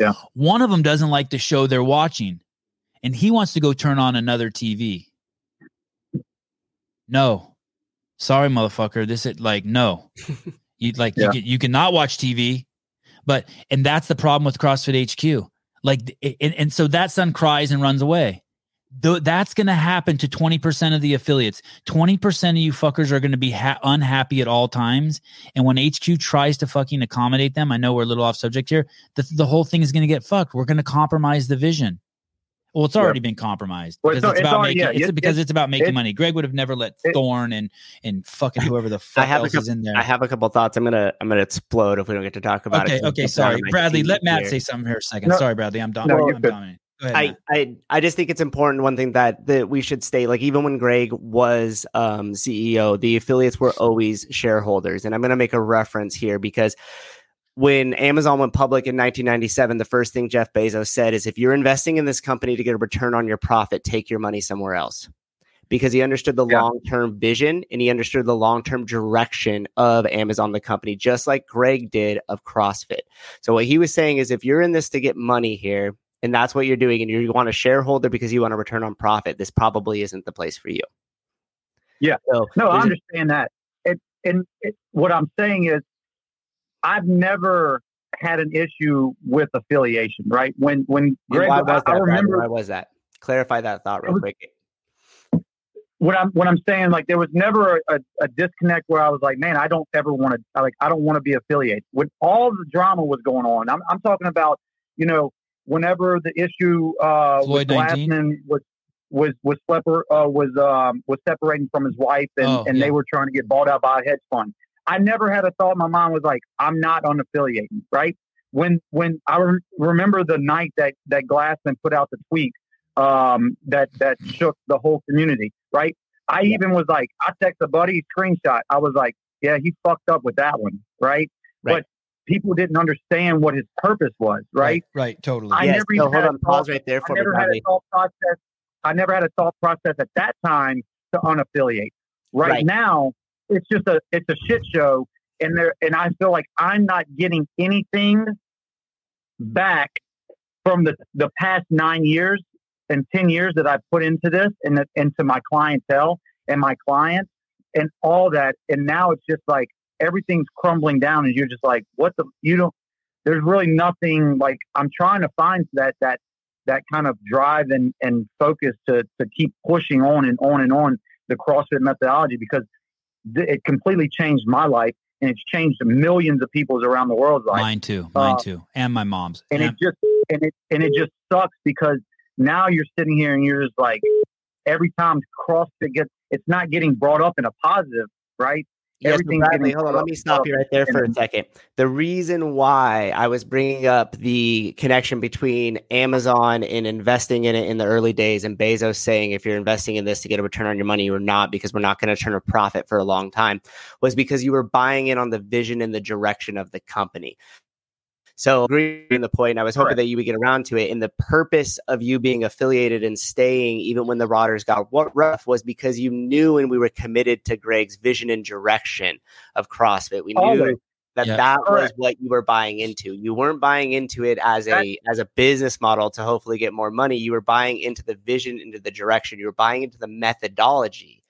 Yeah. One of them doesn't like the show they're watching and he wants to go turn on another TV. No, sorry, motherfucker. This is like no. You like yeah. you, can, you cannot watch TV, but and that's the problem with CrossFit HQ. Like and, and so that son cries and runs away. Though that's going to happen to 20% of the affiliates. 20% of you fuckers are going to be ha- unhappy at all times. And when HQ tries to fucking accommodate them, I know we're a little off subject here. The, the whole thing is going to get fucked. We're going to compromise the vision. Well, it's already yep. been compromised well, because it's, it's, about making. Yeah, it's, because it's, about making money. Greg would have never let Thorn and and fucking whoever the fuck else couple, is in there. I have a couple thoughts. I'm gonna I'm gonna explode if we don't get to talk about okay, it. Okay, okay, sorry, Bradley. Let Matt here. say something here a second. No, sorry, Bradley. I'm, dom- no, I'm dominating. I, I I just think it's important. One thing that that we should state, like even when Greg was um, CEO, the affiliates were always shareholders, and I'm going to make a reference here because when Amazon went public in 1997, the first thing Jeff Bezos said is, "If you're investing in this company to get a return on your profit, take your money somewhere else." Because he understood the yeah. long term vision and he understood the long term direction of Amazon, the company, just like Greg did of CrossFit. So, what he was saying is, if you're in this to get money here, and that's what you're doing, and you want a shareholder because you want a return on profit, this probably isn't the place for you. Yeah. So no, I understand that. It, and it, what I'm saying is, I've never had an issue with affiliation. Right? When when Greg, why was I, that, I remember why was that? Clarify that thought real was, quick. What I'm what I'm saying, like there was never a, a disconnect where I was like, man, I don't ever want to like I don't want to be affiliated. When all the drama was going on, I'm I'm talking about you know whenever the issue uh, with Glassman was was was separ- uh, was um, was separating from his wife, and, oh, and yeah. they were trying to get bought out by a hedge fund. I never had a thought my mind was like, I'm not unaffiliating, right? When when I re- remember the night that that Glassman put out the tweet um, that that shook the whole community, right? I yeah. even was like, I text a buddy screenshot. I was like, yeah, he fucked up with that one, right? right. But people didn't understand what his purpose was, right? Right, right totally. I yes, never so hold on, pause right there for I never had a thought process. I never had a thought process at that time to unaffiliate. Right, right, now, it's just a it's a shit show, and there and I feel like I'm not getting anything back from the the past nine years and ten years that I've put into this and into my clientele and my clients and all that. And now it's just like everything's crumbling down and you're just like what the you don't there's really nothing like i'm trying to find that that that kind of drive and and focus to to keep pushing on and on and on the crossfit methodology because it completely changed my life and it's changed millions of people's around the world's life mine too mine uh, too and my mom's and, and it just and it and it just sucks because now you're sitting here and you're just like every time CrossFit gets it's not getting brought up in a positive, right? Yes, Bradley, hold on. Let me stop you right there for a second. The reason why I was bringing up the connection between Amazon and investing in it in the early days and Bezos saying, if you're investing in this to get a return on your money, you're not because we're not going to turn a profit for a long time was because you were buying in on the vision and the direction of the company. So agreeing the point. I was hoping Correct. that you would get around to it. And the purpose of you being affiliated and staying, even when the Rodgers got rough, was because you knew and we were committed to Greg's vision and direction of CrossFit. We knew Always. that yeah. that Correct. was what you were buying into. You weren't buying into it as a as a business model to hopefully get more money. You were buying into the vision, into the direction. You were buying into the methodology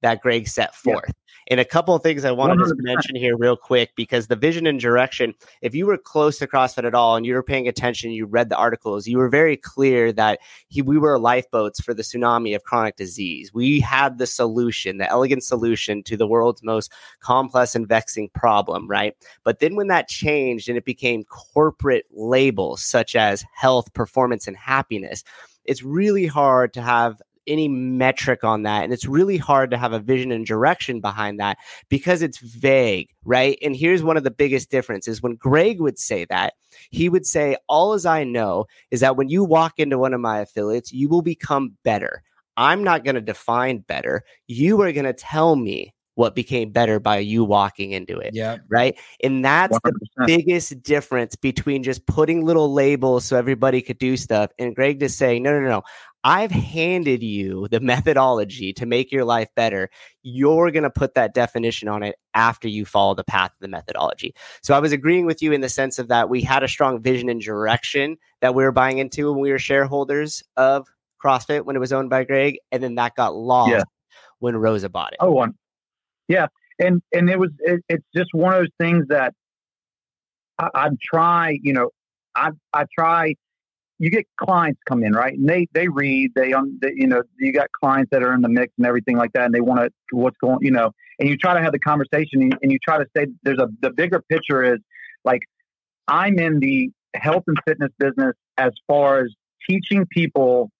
that Greg set forth. Yeah. And a couple of things I wanted 100%. to mention here, real quick, because the vision and direction, if you were close to CrossFit at all and you were paying attention, you read the articles, you were very clear that he, we were lifeboats for the tsunami of chronic disease. We had the solution, the elegant solution to the world's most complex and vexing problem, right? But then when that changed and it became corporate labels such as health, performance, and happiness, it's really hard to have any metric on that. And it's really hard to have a vision and direction behind that because it's vague, right? And here's one of the biggest differences when Greg would say that, he would say, All as I know is that when you walk into one of my affiliates, you will become better. I'm not going to define better. You are going to tell me what became better by you walking into it. Yeah. Right. And that's 100%. the biggest difference between just putting little labels so everybody could do stuff and Greg just saying, no, no, no. No. I've handed you the methodology to make your life better. You're going to put that definition on it after you follow the path of the methodology. So I was agreeing with you in the sense of that we had a strong vision and direction that we were buying into when we were shareholders of CrossFit when it was owned by Greg. And then that got lost yeah. when Roza bought it. Oh, one. Yeah. And, and it was, it, it's just one of those things that I, I try, you know, I, I try you get clients come in, right? And they they read, they um, you know, you got clients that are in the mix and everything like that, and they want to what's going, you know, and you try to have the conversation and, and you try to say there's a the bigger picture is like I'm in the health and fitness business as far as teaching people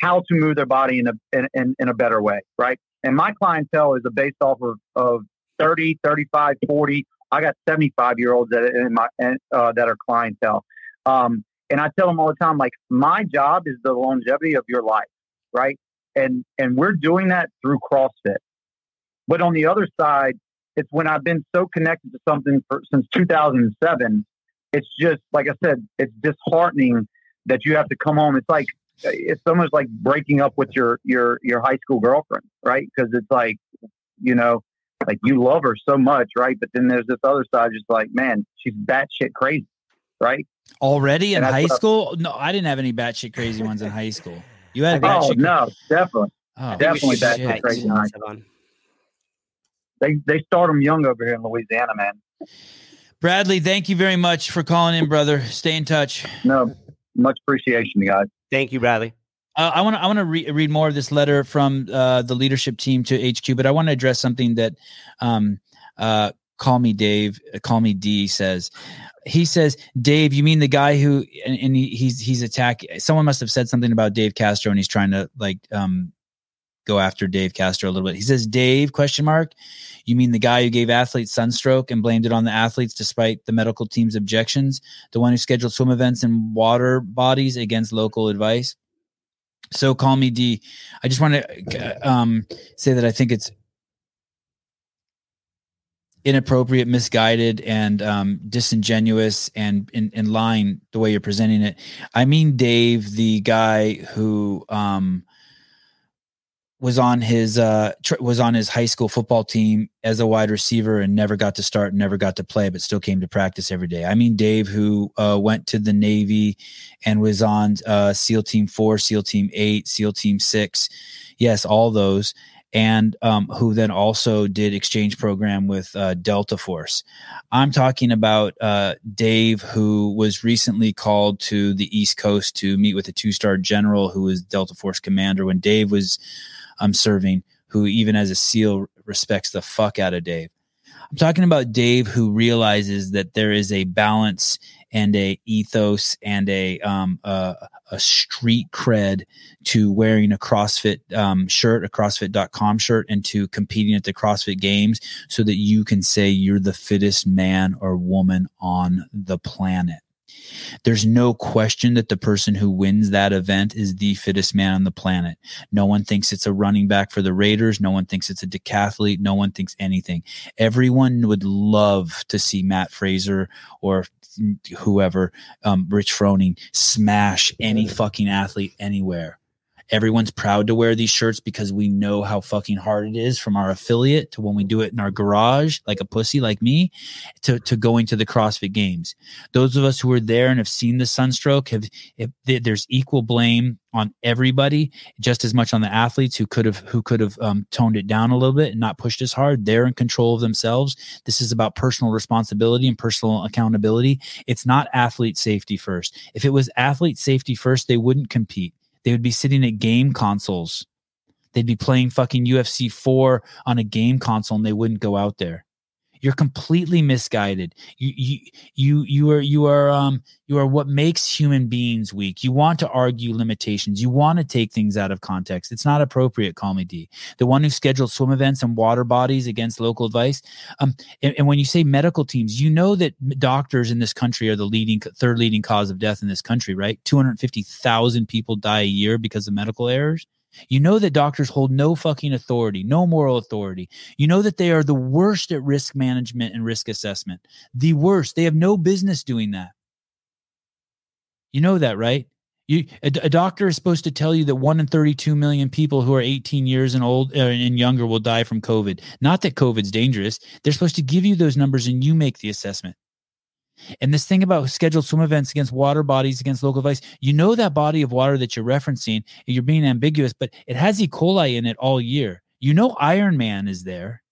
how to move their body in a in, in, in a better way, right? And my clientele is based off of, of 30, 35, 40. I got 75 year olds that in my uh, that are clientele. Um, And I tell them all the time, like, my job is the longevity of your life, right? And and we're doing that through CrossFit. But on the other side, it's when I've been so connected to something for, since 2007. It's just like I said, it's disheartening that you have to come home. It's like it's almost like breaking up with your your your high school girlfriend, right? Because it's like you know, like you love her so much, right? But then there's this other side, just like man, she's batshit crazy, right? Already in high school? no, I didn't have any batshit crazy ones in high school. You had oh no, definitely, oh, definitely batshit crazy. They they start them young over here in Louisiana, man. Bradley, thank you very much for calling in, brother. Stay in touch. No, much appreciation, you guys. Thank you, Bradley. Uh, I want to I want to re- read more of this letter from uh, the leadership team to HQ, but I want to address something that um, uh, call me Dave, uh, call me D says. He says, Dave, you mean the guy who and, and he, he's he's attacking. Someone must have said something about Dave Castro, and he's trying to like um, go after Dave Castro a little bit. He says, Dave, question mark. You mean the guy who gave athletes sunstroke and blamed it on the athletes despite the medical team's objections? The one who scheduled swim events in water bodies against local advice? So call me D. I just want to um, say that I think it's inappropriate, misguided, and um, disingenuous, and in, in line the way you're presenting it. I mean, Dave, the guy who um, was on his uh tr- was on his high school football team as a wide receiver and never got to start never got to play but still came to practice every day. I mean dave who uh, went to the navy and was on uh, seal team 4 seal team 8 seal team 6 yes all those and um, who then also did exchange program with uh, delta force. I'm talking about uh, dave who was recently called to the east coast to meet with a two-star general who was delta force commander. When dave was I'm serving who, even as a SEAL, respects the fuck out of Dave. I'm talking about Dave who realizes that there is a balance and a ethos and a um, a, a street cred to wearing a CrossFit um, shirt, a CrossFit.com shirt, and to competing at the CrossFit Games, so that you can say you're the fittest man or woman on the planet. There's no question that the person who wins that event is the fittest man on the planet. No one thinks it's a running back for the Raiders. No one thinks it's a decathlete. No one thinks anything. Everyone would love to see Matt Fraser or whoever, um, Rich Froning, smash any fucking athlete anywhere. Everyone's proud to wear these shirts because we know how fucking hard it is from our affiliate to when we do it in our garage, like a pussy like me, to, to going to the CrossFit games. Those of us who are there and have seen the sunstroke have, if there's equal blame on everybody, just as much on the athletes who could have, who could have um, toned it down a little bit and not pushed as hard. They're in control of themselves. This is about personal responsibility and personal accountability. It's not athlete safety first. If it was athlete safety first, they wouldn't compete they would be sitting at game consoles. They'd be playing fucking UFC 4 on a game console and they wouldn't go out there. You're completely misguided. You you you you are you are um you are what makes human beings weak. You want to argue limitations. You want to take things out of context. It's not appropriate. Call me D. The one who scheduled swim events and water bodies against local advice. Um, and, and when you say medical teams, you know that doctors in this country are the leading third leading cause of death in this country. Right, two hundred fifty thousand people die a year because of medical errors. You know that doctors hold no fucking authority, no moral authority. You know that they are the worst at risk management and risk assessment. The worst. They have no business doing that. You know that, right? You, a, a doctor is supposed to tell you that one in 32 million people who are 18 years and old uh, and younger will die from COVID. Not that COVID's dangerous. They're supposed to give you those numbers and you make the assessment. And this thing about scheduled swim events against water bodies against local vice, you know that body of water that you're referencing, you're being ambiguous, but it has E. coli in it all year. You know Ironman is there.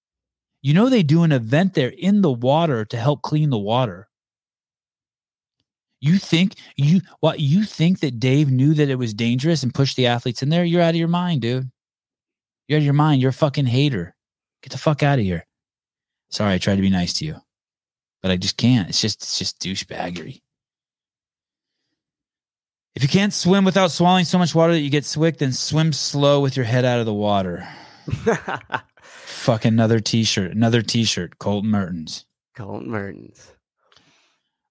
You know they do an event there in the water to help clean the water. You think you what you think that Dave knew that it was dangerous and pushed the athletes in there? You're out of your mind, dude. You're out of your mind. You're a fucking hater. Get the fuck out of here. Sorry, I tried to be nice to you but I just can't. It's just it's just douchebaggery. If you can't swim without swallowing so much water that you get sick, then swim slow with your head out of the water. Fuck another t-shirt, another t-shirt, Colton Mertens. Colton Mertens.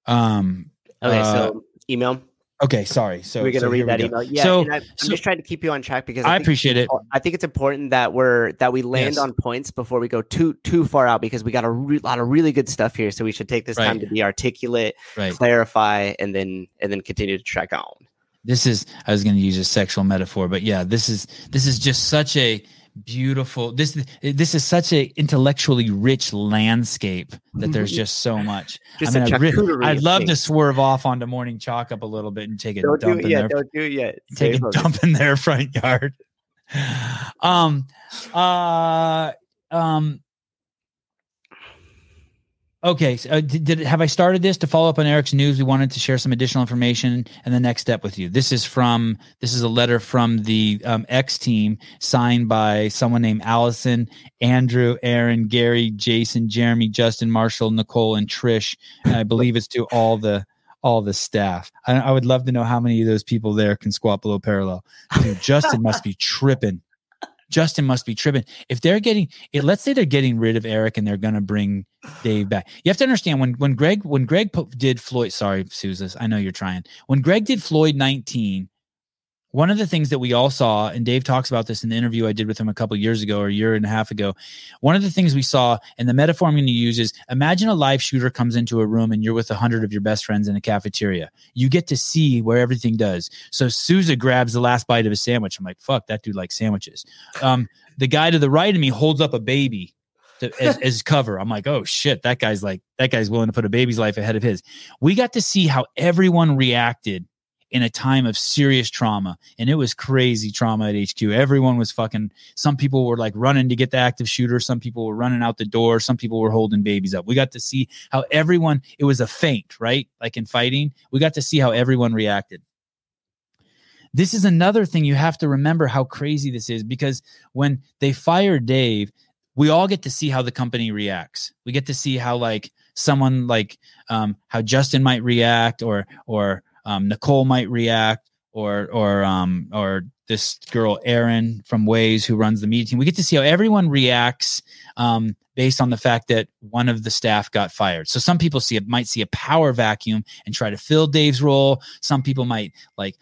Um Okay, uh, so email. Okay, sorry. So we're gonna so read that go. email. Yeah, So- I, I'm so- just trying to keep you on track because I it's appreciate it. I think it's important that we're that we land Yes. on points before we go too too far out because we got a re- lot of really good stuff here. So we should take this time to be articulate, Right. clarify, and then and then continue to track on. this is i was going to use a sexual metaphor but yeah this is this is just such a beautiful this this is such a intellectually rich landscape that there's just so much Just I mean, I'd, I'd love to swerve off onto morning chalk up a little bit and take a Don't do it in yet. their Don't do it yet. take Stay a focused. dump in their front yard um uh um Okay, so, uh, did, did have I started this to follow up on Eric's news? We wanted to share some additional information and the next step with you. This is from this is a letter from the um, X team signed by someone named Allison, Andrew, Aaron, Gary, Jason, Jeremy, Justin, Marshall, Nicole, and Trish. And I believe it's to all the all the staff. I, I would love to know how many of those people there can squat below parallel. Dude, Justin must be tripping. Justin must be tripping. If they're getting it, let's say they're getting rid of Eric and they're to bring Dave back. You have to understand when when Greg when Greg did Floyd. Sorry, Susan, I know you're trying. When Greg did Floyd 19, one of the things that we all saw, and Dave talks about this in the interview I did with him a couple years ago or a year and a half ago. One of the things we saw, and the metaphor I'm going to use is: imagine a live shooter comes into a room and you're with a hundred of your best friends in a cafeteria. You get to see where everything does. So Souza grabs the last bite of his sandwich. I'm like, fuck, that dude likes sandwiches. Um, the guy to the right of me holds up a baby to, as, as cover. I'm like, oh shit, that guy's like that guy's willing to put a baby's life ahead of his. We got to see how everyone reacted in a time of serious trauma, and it was crazy trauma at HQ. Everyone was fucking. Some people were like running to get the active shooter. Some people were running out the door. Some people were holding babies up. We got to see how everyone. It was a feint, right? Like in fighting, we got to see how everyone reacted. This is another thing you have to remember how crazy this is because when they fire Dave, we all get to see how the company reacts. We get to see how like someone like um, how Justin might react, or or um, Nicole might react, or or um, or this girl Erin from Waze who runs the media team. We get to see how everyone reacts um, based on the fact that one of the staff got fired. So some people see it might see a power vacuum and try to fill Dave's role. Some people might like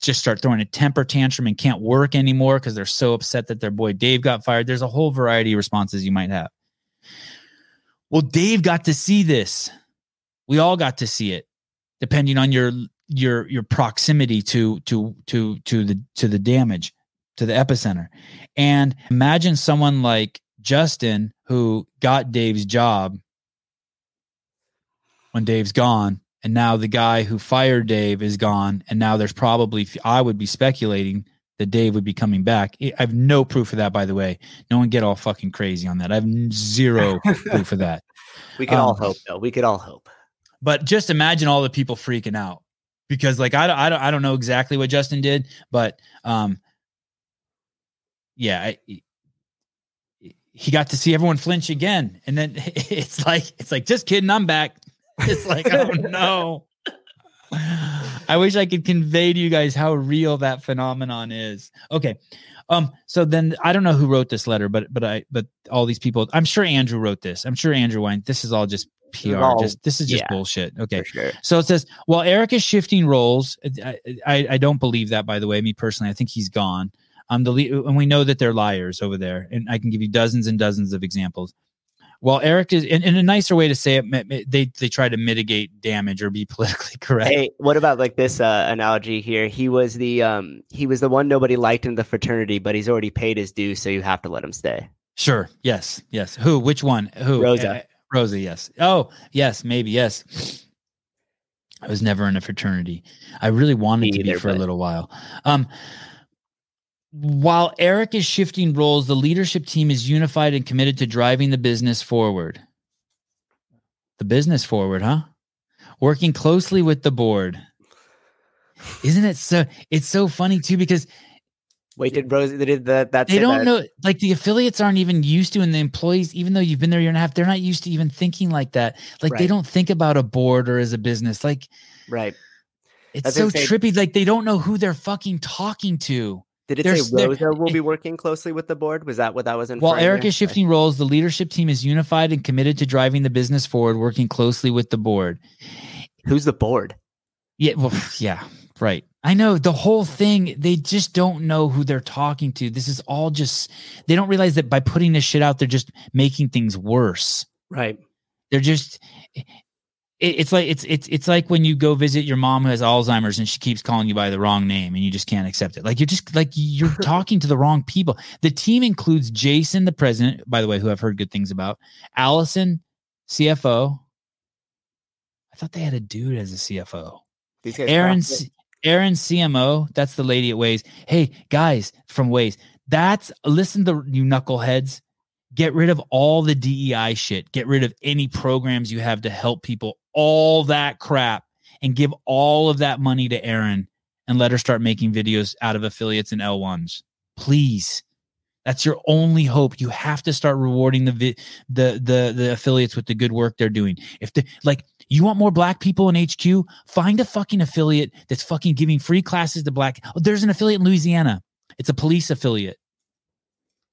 just start throwing a temper tantrum and can't work anymore because they're so upset that their boy Dave got fired. There's a whole variety of responses you might have. Well, Dave got to see this. We all got to see it, depending on your your your proximity to to to to the to the damage to the epicenter. And imagine someone like Justin who got Dave's job when Dave's gone and now the guy who fired Dave is gone, and now there's probably I would be speculating that Dave would be coming back. I have no proof of that, by the way. No one get all fucking crazy on that. I have zero proof of that. We all Um, hope, though. We could all hope. But just imagine all the people freaking out because, like, I don't, I don't, I don't know exactly what Justin did, but um, yeah, I, he got to see everyone flinch again, and then it's like, it's like, just kidding, I'm back. It's like, oh no. I wish I could convey to you guys how real that phenomenon is. Okay. Um, so then I don't know who wrote this letter, but but I but all these people, I'm sure Andrew wrote this. I'm sure Andrew went, this is all just PR. all- just this is just yeah. bullshit. Okay. Sure. So it says, while Eric is shifting roles, I, I, I don't believe that, by the way. Me personally, I think he's gone. Um, the le- and we know that they're liars over there, and I can give you dozens and dozens of examples. While Eric is, in, in a nicer way to say it, they they try to mitigate damage or be politically correct. Hey, what about like this uh, analogy here? He was the um he was the one nobody liked in the fraternity, but he's already paid his due, so you have to let him stay. Sure. Yes. Yes. Who? Which one? Who? Roza. Roza. Yes. Oh, yes. Maybe. Yes. I was never in a fraternity. I really wanted Me to be either, for a little while. Um, while Eric is shifting roles, the leadership team is unified and committed to driving the business forward. The business forward, huh? Working closely with the board. Isn't it so? It's so funny too because Wait, did Rose did that? That's they it, don't that- know like the affiliates aren't even used to and the employees even though you've been there a year and a half they're not used to even thinking like that like they don't think about a board or as a business like Right? it's That's so trippy like they don't know who they're fucking talking to Did it There's- say Roza will eh be working closely with the board? Was that what that was in? while eric is shifting roles the leadership team is unified and committed to driving the business forward working closely with the board Who's the board? yeah well yeah Right. I know the whole thing, they just don't know who they're talking to. This is all just, they don't realize that by putting this shit out, they're just making things worse. Right. They're just, it, it's like, it's, it's, it's like when you go visit your mom who has Alzheimer's and she keeps calling you by the wrong name and you just can't accept it. Like you're just like, you're talking to the wrong people. The team includes Jason, the president, by the way, who I've heard good things about, Allison, CFO. I thought they had a dude as a CFO. These guys Aaron, crossed it. C- Aaron CMO, that's the lady at Waze. Hey guys from Waze, that's listen to you knuckleheads. Get rid of all the DEI shit. Get rid of any programs you have to help people. All that crap, and give all of that money to Aaron, and let her start making videos out of affiliates and L1s. Please, that's your only hope. You have to start rewarding the the the the affiliates with the good work they're doing. If the like you want more black people in HQ, find a fucking affiliate that's fucking giving free classes to black. Oh, there's an affiliate in Louisiana. It's a police affiliate.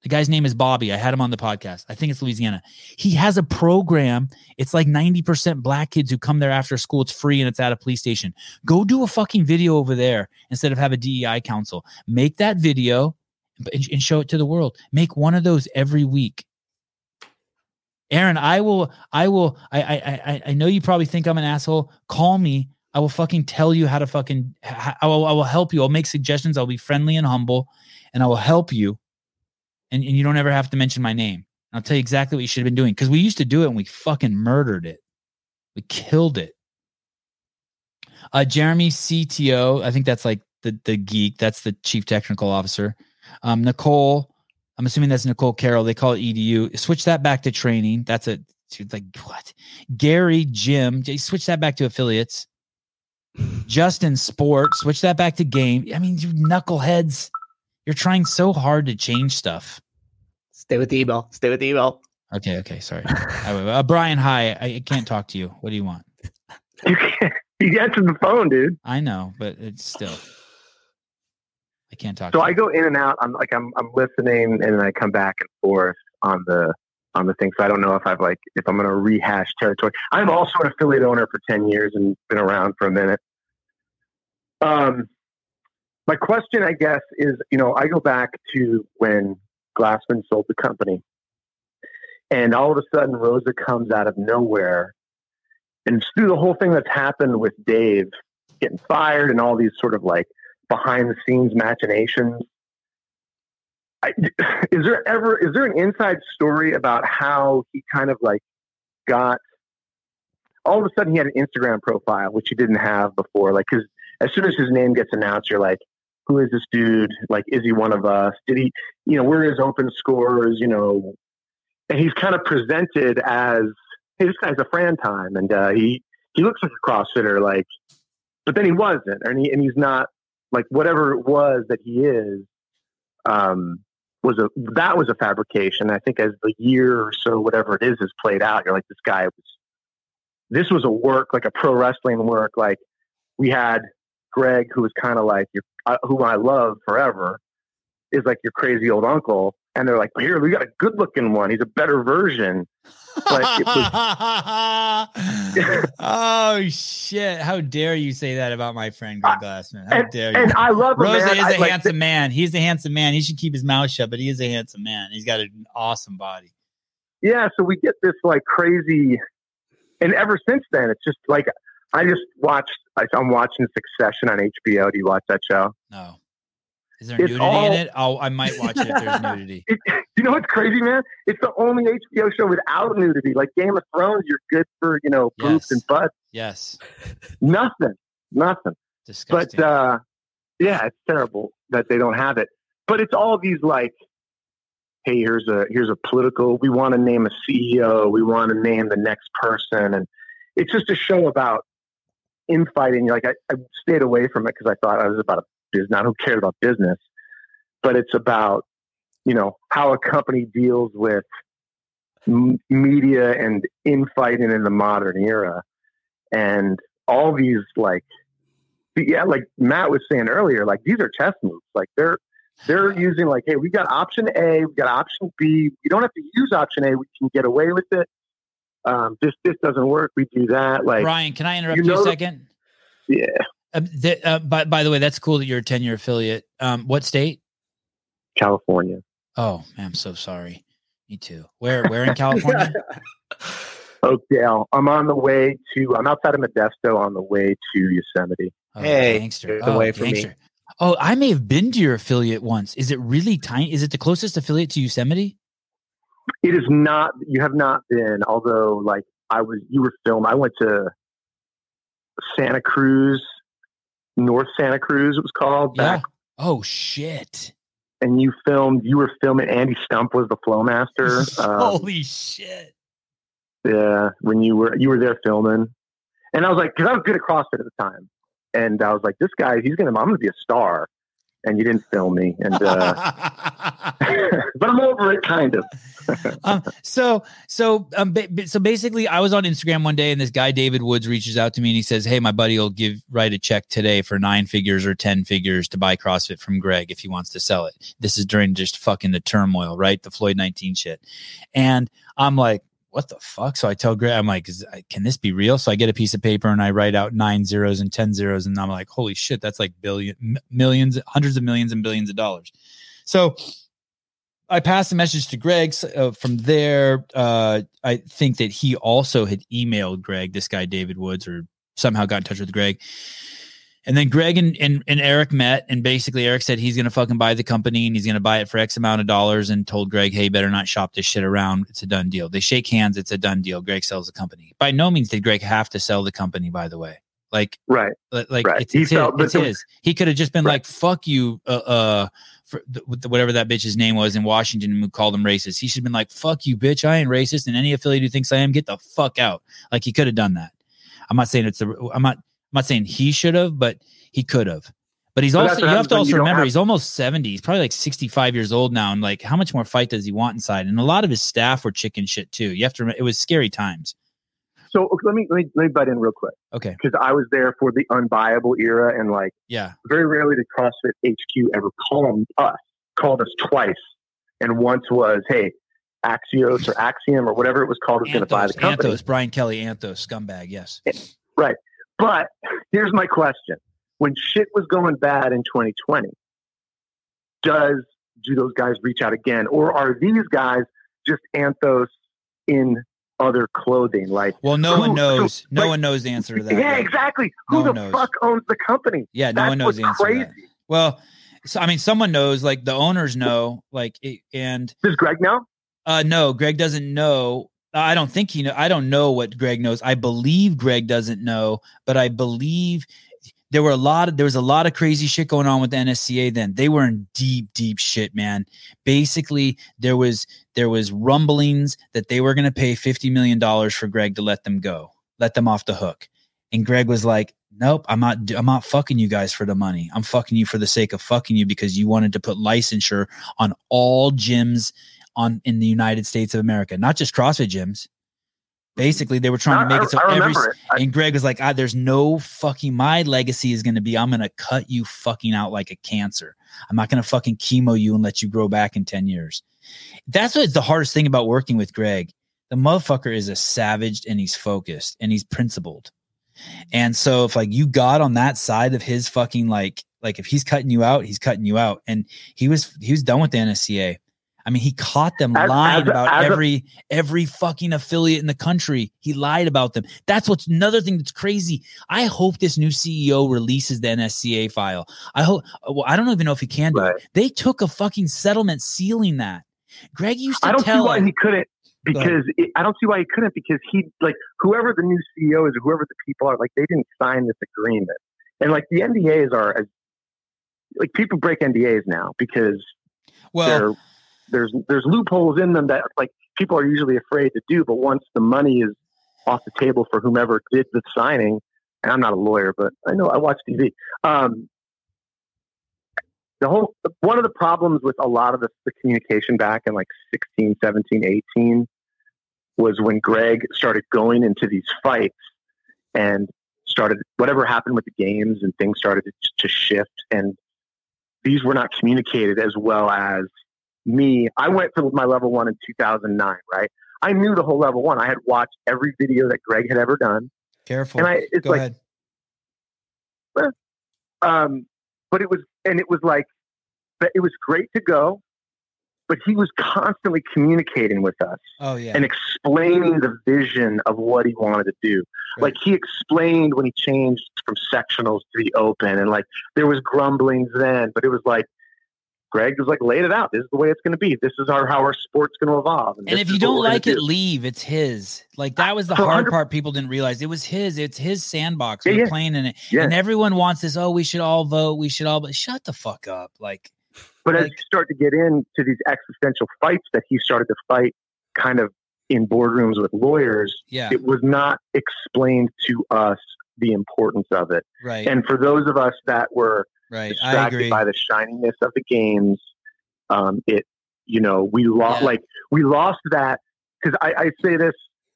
The guy's name is Bobby. I had him on the podcast. I think it's Louisiana. He has a program. It's like 90% black kids who come there after school. It's free and it's at a police station. Go do a fucking video over there instead of have a DEI council. Make that video and, and show it to the world. Make one of those every week. Aaron, I will, I will, I, I, I, I know you probably think I'm an asshole. Call me. I will fucking tell you how to fucking, I will, I will help you. I'll make suggestions. I'll be friendly and humble, and I will help you. And, and you don't ever have to mention my name. I'll tell you exactly what you should have been doing because we used to do it and we fucking murdered it. We killed it. Uh, Jeremy CTO, I think that's like the the geek. That's the chief technical officer. Um, Nicole, I'm assuming that's Nicole Carroll. They call it EDU. Switch that back to training. That's a she's like what? Gary, Gym, switch that back to affiliates. Justin Sport, switch that back to game. I mean, you knuckleheads, you're trying so hard to change stuff. Stay with the email. Stay with the email. Okay, okay, sorry. uh, Brian, hi. I can't talk to you. What do you want? You can't. You answered the phone, dude. I know, but it's still. Can't talk. So I go in and out. I'm like I'm I'm listening, and then I come back and forth on the on the thing. So I don't know if I've like if I'm going to rehash territory. I'm also an affiliate owner for ten years and been around for a minute. Um, my question, I guess, is you know I go back to when Glassman sold the company, and all of a sudden Roza comes out of nowhere, and through the whole thing that's happened with Dave getting fired and all these sort of like behind the scenes machinations. I, is there ever is there an inside story about how he kind of like got all of a sudden he had an Instagram profile which he didn't have before like because as soon as his name gets announced you're like who is this dude? Like is he one of us? Did he you know where his open scores? You know and he's kind of presented as hey this guy's a Fran time and uh, he he looks like a CrossFitter like but then he wasn't and he and he's not like whatever it was that he is um was a that was a fabrication. I think as the year or so whatever it is has played out you're like this guy was this was a work like a pro wrestling work. Like we had greg who was kind of like your uh, who i love forever is like your crazy old uncle and they're like oh, here we got a good looking one he's a better version it oh shit! How dare you say that about my friend Greg Glassman? How and, dare you? and i love him, Roza man. is I, a like, handsome man. He's a handsome man. He should keep his mouth shut, but he is a handsome man. He's got an awesome body. yeah, so we get this like crazy, and ever since then, it's just like I just watched. I'm watching Succession on HBO. Do you watch that show? No, is there It's nudity all- in it? Oh, I might watch it if there's nudity. It, you know what's crazy, man? It's the only HBO show without nudity. Like Game of Thrones, you're good for you know boobs Yes. and butts. Yes, Nothing, nothing. disgusting. But uh, yeah, it's terrible that they don't have it. But it's all these like, hey, here's a here's a political. We want to name a CEO. We want to name the next person, and it's just a show about infighting. Like I, I stayed away from it because I thought I was about business. I don't care about business, but it's about you know how a company deals with m- media and infighting in the modern era, and all these like yeah, like Matt was saying earlier, like these are chess moves. Like they're they're using like, hey, we got option A, we got option B. You don't have to use option A. We can get away with it. Um, this this doesn't work. We do that. Like Brian, can I interrupt you you, a second? yeah, Uh, th- uh, by, by the way, that's cool that you're a 10 year affiliate. Um, what state? California. Oh, man, I'm so sorry. Me too. Where where in California? Oakdale. I'm on the way to. I'm outside of Modesto on the way to Yosemite. Oh, Hey, gangster. there's Oh, a way for me. Oh, I may have been to your affiliate once. Is it really tiny? Is it the closest affiliate to Yosemite? It is not. You have not been. Although, like I was, you were filmed. I went to Santa Cruz, North Santa Cruz. It was called back, Oh shit. and you filmed. You were filming. Andy Stump was the flow master. Um, Holy shit. Yeah, when you were you were there filming, and I was like, because I was good at CrossFit at the time, and I was like, this guy, he's gonna, I'm gonna be a star, and you didn't film me, and uh, but I'm over it, kind of. um, so so um, ba- so basically, I was on Instagram one day, and this guy David Woods reaches out to me, and he says, "Hey, my buddy will give write a check today for nine figures or ten figures to buy CrossFit from Greg if he wants to sell it." This is during just fucking the turmoil, right? The Floyd nineteen shit, and I'm like. What the fuck? So I tell Greg, I'm like, can this be real? So I get a piece of paper and I write out nine zeros and 10 zeros. And I'm like, holy shit, that's like billion, m- millions, hundreds of millions and billions of dollars. So I passed the message to Greg. S- Uh, from there, uh, I think that he also had emailed Greg, this guy David Woods, or somehow got in touch with Greg. And then Greg and, and, and Eric met, and basically Eric said he's going to fucking buy the company and he's going to buy it for X amount of dollars, and told Greg, "Hey, better not shop this shit around. It's a done deal." They shake hands. It's a done deal. Greg sells the company. By no means did Greg have to sell the company. By the way, like Right. like Right. it's, He it's, his, felt- it's his. He could have just been Right. like, "Fuck you," uh, uh for the- whatever that bitch's name was in Washington, who called him racist. He should have been like, "Fuck you, bitch! I ain't racist." And any affiliate who thinks I am, get the fuck out. Like he could have done that. I'm not saying it's the. I'm not. I'm not saying he should have, but he could have. But he's But also you have to also remember have- he's almost 70. He's probably like 65 years old now, and like how much more fight does he want inside? And a lot of his staff were chicken shit too. You have to. remember It was scary times. So okay, let me let me, let me butt in real quick Okay. because I was there for the unbuyable era, and like Yeah. very rarely did CrossFit HQ ever call us, called us twice, and once was, hey, Axios or Axiom or whatever it was called was going to buy the company. Anthos, Brian Kelly, Anthos, scumbag. Yes. Eh, But here's my question: When shit was going bad in 2020, does do those guys reach out again, or are these guys just Anthos in other clothing? Like, Well, no Who- one knows. No like- one knows the answer to that. yeah, yet. exactly. No Who the knows. fuck owns the company? Yeah, no That's one knows the answer crazy. to that. Well, so I mean, someone knows. Like the owners know. Like, and Does Greg know? uh no, Greg doesn't know. I don't think he know. I don't know what Greg knows. I believe Greg doesn't know, but I believe there were a lot of there was a lot of crazy shit going on with the NSCA then. They were in deep, deep shit, man. Basically, there was there was rumblings that they were going to pay fifty million dollars for Greg to let them go, let them off the hook. And Greg was like, "Nope, I'm not. I'm not fucking you guys for the money. I'm fucking you for the sake of fucking you because you wanted to put licensure on all gyms on in the United States of America, not just CrossFit gyms. Basically, they were trying to I, make it so I every it. I, and Greg was like, ah, there's no fucking, my legacy is going to be, I'm going to cut you fucking out like a cancer. I'm not going to fucking chemo you and let you grow back in 10 years. That's what's the hardest thing about working with Greg. The motherfucker is a savage and he's focused and he's principled. And so if like you got on that side of his fucking like, like if he's cutting you out, he's cutting you out. And he was, he was done with the NSCA. I mean, he caught them As- lying as about as a- every every fucking affiliate in the country. He lied about them. That's what's another thing that's crazy. I hope this new CEO releases the NSCA file. I hope. Well, I don't even know if he can do Right. it. They took a fucking settlement sealing that. Greg used to I don't see tell. why he couldn't because it, I don't see why he couldn't because he like whoever the new CEO is or whoever the people are like they didn't sign this agreement and like the NDAs are as like people break NDAs now because well, they're there's there's loopholes in them that like people are usually afraid to do but once the money is off the table for whomever did the signing and I'm not a lawyer but I know I watch TV um the whole one of the problems with a lot of the, the communication back in like 16 17 18 was when greg started going into these fights and started whatever happened with the games and things started to, to shift and these were not communicated as well as me i went to my level one in 2009 right i knew the whole level one i had watched every video that greg had ever done careful. and i it's Go like ahead. Eh. Um, but it was, and it was like, but it was great to go. But he was constantly communicating with us Oh yeah. and explaining the vision of what he wanted to do. Right. Like he explained when he changed from sectionals to the open, and like there was grumblings then, but it was like Greg was like laid it out. This is the way it's going to be. This is our how our sport's going to evolve. and this if you don't like it, do. leave. It's his. Like that was the For hard part. People didn't realize it was his. It's his sandbox. Yeah, We're yeah. playing in it, Yeah. and everyone wants this. Oh, we should all vote. We should all. But shut the fuck up. Like But as you start to get into these existential fights that he started to fight kind of in boardrooms with lawyers, yeah, it was not explained to us the importance of it. right, And for those of us that were right. I agree. distracted by the shininess of the games, um, it, you know, we lost, Yeah. like, we lost that. Cause I, I say this,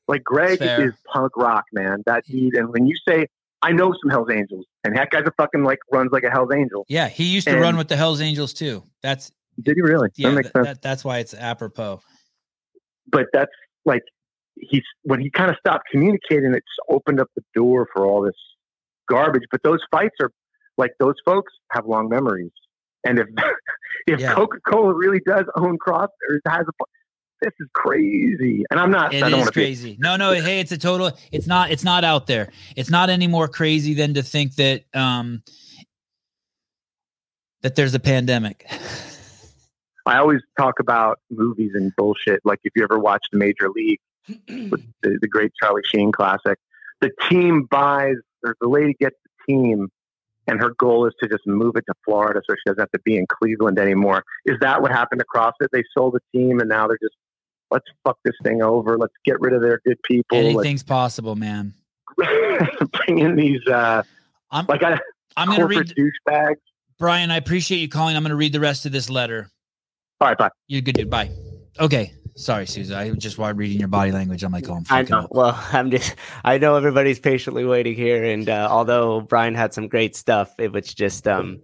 like, Greg is punk rock, man. That dude. And when you say, I know some Hells Angels, and that guy's a fucking, like, runs like a Hells Angel. yeah, he used to run with the Hell's Angels too. That's Did he really? yeah. that makes th- sense. that- that's why it's apropos. but that's like he's when he kind of stopped communicating, it just opened up the door for all this garbage. But those fights are like those folks have long memories, and if if Yeah. Coca Cola really does own Cross or has a this is crazy. And I'm not. It I don't is want be. crazy. No, no. Hey, it's a total. It's not. It's not out there. It's not any more crazy than to think that um that there's a pandemic. I always talk about movies and bullshit. Like if you ever watched the Major League, with the, the great Charlie Sheen classic. The team buys, or the lady gets the team, and her goal is to just move it to Florida so she doesn't have to be in Cleveland anymore. Is that what happened to CrossFit? They sold the team, and now they're just let's fuck this thing over. Let's get rid of their good people. Anything's possible, man. Let's bring in these uh, I'm. like I, I'm gonna read. douchebags. Brian, I appreciate you calling. I'm gonna read the rest of this letter. All right, bye. You're good dude. Bye. Okay. Sorry, Susan. I just while reading your body language, I'm like, oh, I'm I know. out. Well, I'm just. I know everybody's patiently waiting here, and uh, although Brian had some great stuff, it was just, um,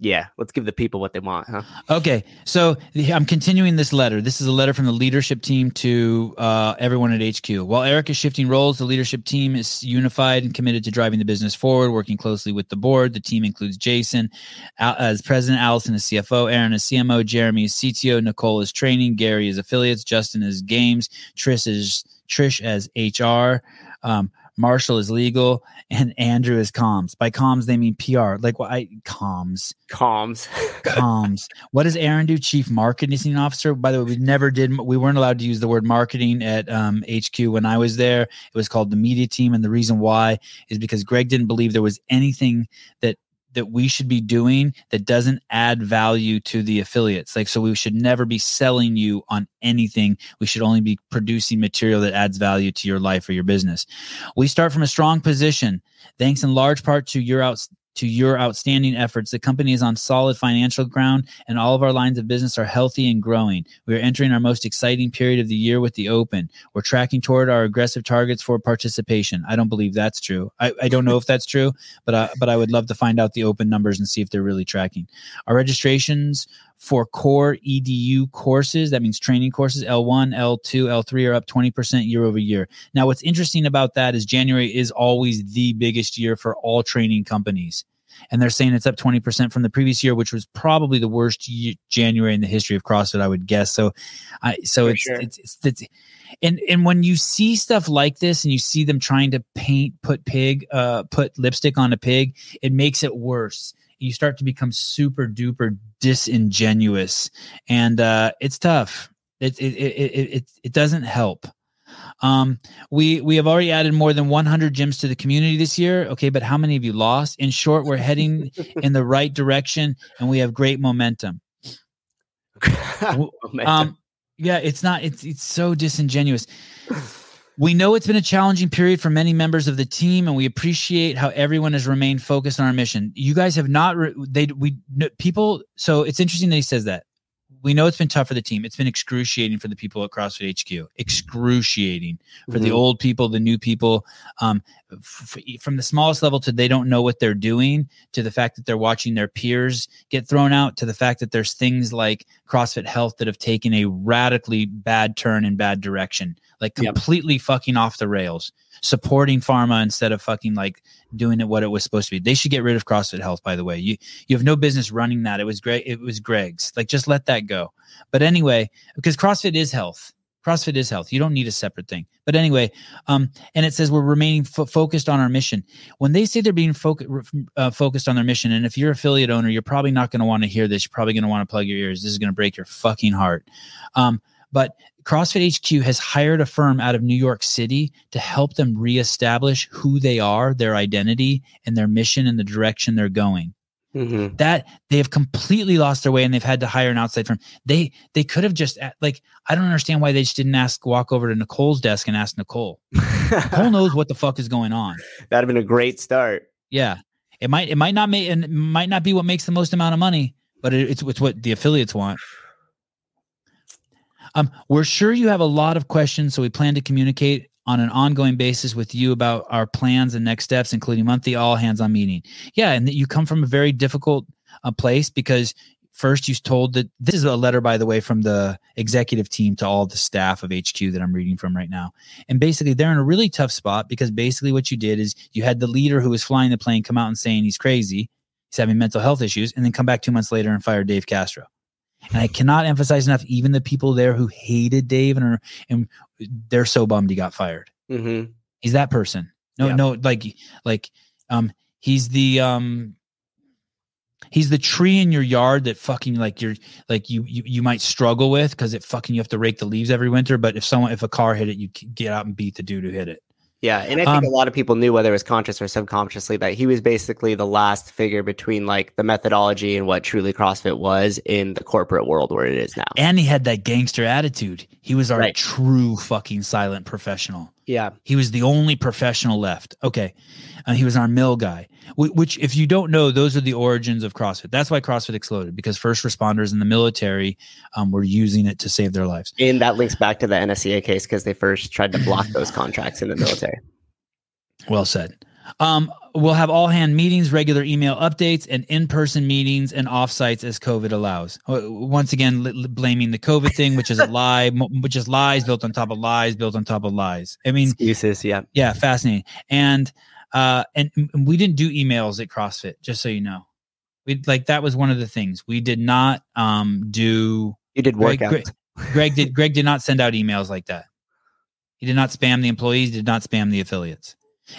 yeah. Let's give the people what they want, huh? Okay, so I'm continuing this letter. This is a letter from the leadership team to uh, everyone at HQ. While Eric is shifting roles, the leadership team is unified and committed to driving the business forward, working closely with the board. The team includes Jason Al- as president, Allison as CFO, Aaron as CMO, Jeremy as CTO, Nicole is training, Gary as affiliates, Justin as games, Trish is Trish as HR. Um, Marshall is legal and Andrew is comms. By comms, they mean PR. Like what I comms Calms. comms. What does Aaron do? Chief marketing officer. By the way, we never did. We weren't allowed to use the word marketing at um, HQ when I was there. It was called the media team, and the reason why is because Greg didn't believe there was anything that that we should be doing that doesn't add value to the affiliates. Like, so we should never be selling you on anything. We should only be producing material that adds value to your life or your business. We start from a strong position, thanks in large part to your outs to your outstanding efforts. The company is on solid financial ground and all of our lines of business are healthy and growing. We are entering our most exciting period of the year with the open. We're tracking toward our aggressive targets for participation. I don't believe that's true. I, I don't know if that's true, but I, but I would love to find out the open numbers and see if they're really tracking. Our registrations for core EDU courses, that means training courses, L1, L2, L3 are up 20% year over year. Now, what's interesting about that is January is always the biggest year for all training companies. And they're saying it's up 20% from the previous year, which was probably the worst ye- January in the history of CrossFit, I would guess. So, I, so it's, sure. it's, it's, it's, and, and when you see stuff like this and you see them trying to paint, put pig, uh, put lipstick on a pig, it makes it worse. You start to become super duper disingenuous and, uh, it's tough. It, it, it, it, it, it doesn't help. Um, we we have already added more than 100 gyms to the community this year. Okay, but how many have you lost? In short, we're heading in the right direction, and we have great momentum. Momentum. Um, yeah, it's not. It's it's so disingenuous. We know it's been a challenging period for many members of the team, and we appreciate how everyone has remained focused on our mission. You guys have not. Re- they we no, people. So it's interesting that he says that. We know it's been tough for the team. It's been excruciating for the people at CrossFit HQ. Excruciating for the Mhm. old people, the new people. Um, f- from the smallest level to they don't know what they're doing to the fact that they're watching their peers get thrown out to the fact that there's things like CrossFit Health that have taken a radically bad turn in bad direction, like Yep. completely fucking off the rails, supporting pharma instead of fucking like doing it what it was supposed to be. They should get rid of CrossFit Health, by the way. You you have no business running that. It was great. It was Greg's. Like just let that go. But anyway, because CrossFit is health. CrossFit is health. You don't need a separate thing. But anyway, um, and it says we're remaining fo- focused on our mission. When they say they're being foc- uh, focused on their mission, and if you're affiliate owner, you're probably not going to want to hear this. You're probably going to want to plug your ears. This is going to break your fucking heart. Um, but CrossFit HQ has hired a firm out of New York City to help them reestablish who they are, their identity, and their mission and the direction they're going Mhm. that they have completely lost their way and they've had to hire an outside firm. They they could have just like I don't understand why they just didn't ask walk over to Nicole's desk and ask Nicole. Nicole knows what the fuck is going on. That'd have been a great start. Yeah, it might it might not make and it might not be what makes the most amount of money, but it, it's it's what the affiliates want. Um, we're sure you have a lot of questions, so we plan to communicate on an ongoing basis with you about our plans and next steps, including monthly all hands on meeting. Yeah, and that you come from a very difficult uh, place because first you told that this is a letter, by the way, from the executive team to all the staff of HQ that I'm reading from right now. And basically, they're in a really tough spot because basically what you did is you had the leader who was flying the plane come out and saying he's crazy, he's having mental health issues, and then come back two months later and fire Dave Castro. And I cannot emphasize enough, even the people there who hated Dave and are, and they're so bummed he got fired. hmm He's that person. No, Yeah. no, like like um he's the um he's the tree in your yard that fucking like you're like you you, you might struggle with because it fucking you have to rake the leaves every winter. But if someone if a car hit it, you get out and beat the dude who hit it. Yeah, and I think Um, a lot of people knew whether it was conscious or subconsciously that he was basically the last figure between like the methodology and what truly CrossFit was in the corporate world where it is now. And he had that gangster attitude. He was our Right. true fucking silent professional. Yeah, He was the only professional left. Okay. Uh, he was our mill guy, Wh- which, if you don't know, those are the origins of CrossFit. That's why CrossFit exploded because first responders in the military um, were using it to save their lives. and that links back to the NSCA case because they first tried to block those contracts in the military. Well said. Um, we'll have all hand meetings, regular email updates, and in person meetings and offsites as COVID allows. Uh, Once again, li- li- blaming the COVID thing, which is a lie, mo- which is lies built on top of lies, built on top of lies. I mean, Excuses, yeah. yeah, fascinating. And uh, and, and we didn't do emails at CrossFit, just so you know. We like that was one of the things we did not um do. You did Greg, workouts. Greg, Greg did Greg did not send out emails like that. He did not spam the employees, did not spam the affiliates.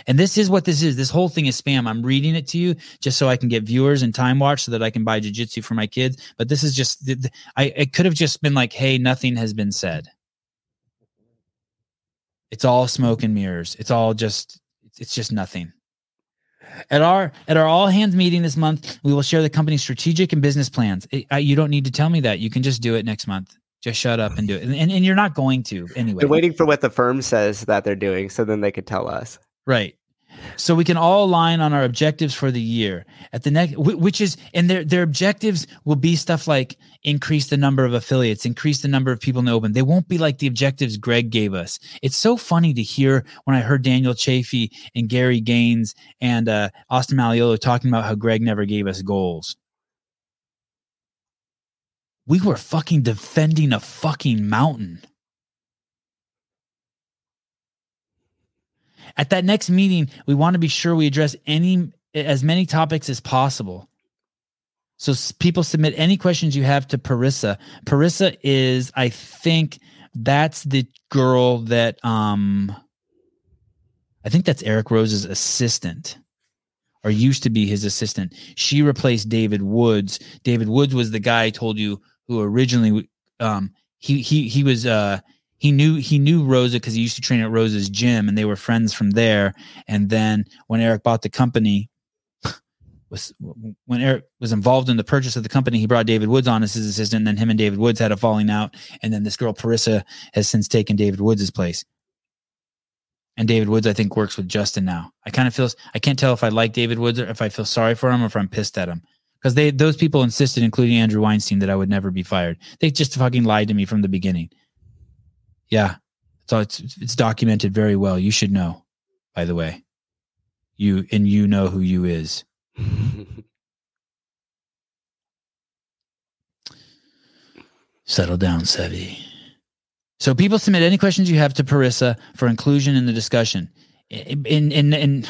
And this is what this is. This whole thing is spam. I'm reading it to you just so I can get viewers and time watch so that I can buy jujitsu for my kids. But this is just, I it could have just been like, hey, nothing has been said. It's all smoke and mirrors. It's all just, it's- it's just nothing. At our at our all hands meeting this month, we will share the company's strategic and business plans. It- I, you don't need to tell me that. You can just do it next month. Just shut up and do it. And, and, and you're not going to anyway. They're waiting for what the firm says that they're doing, so then they could tell us. Right. So we can all align on our objectives for the year at the next, which is, and their their objectives will be stuff like increase the number of affiliates, increase the number of people in the open. They won't be like the objectives Greg gave us. It's so funny to hear when I heard Daniel Chafee and Gary Gaines and uh, Austin Malleolo talking about how Greg never gave us goals. We were fucking defending a fucking mountain. At that next meeting, we want to be sure we address any as many topics as possible. So people submit any questions you have to Parissa. Parissa is, I think, that's the girl that um I think that's Eric Roza's assistant or used to be his assistant. She replaced David Woods. David Woods was the guy I told you who originally um he he he was uh he knew he knew Roza because he used to train at Roza's gym and they were friends from there. And then when Eric bought the company, was when Eric was involved in the purchase of the company, he brought David Woods on as his assistant. And then him and David Woods had a falling out. And then this girl Parissa has since taken David Woods' place. And David Woods, I think, works with Justin now. I kind of feel I can't tell if I like David Woods or if I feel sorry for him or if I'm pissed at him. Because they those people insisted, including Andrew Weinstein, that I would never be fired. They just fucking lied to me from the beginning. Yeah. So it's it's documented very well. You should know, by the way. You and you know who you is. Settle down, Sevi. So people submit any questions you have to Parissa for inclusion in the discussion. In in in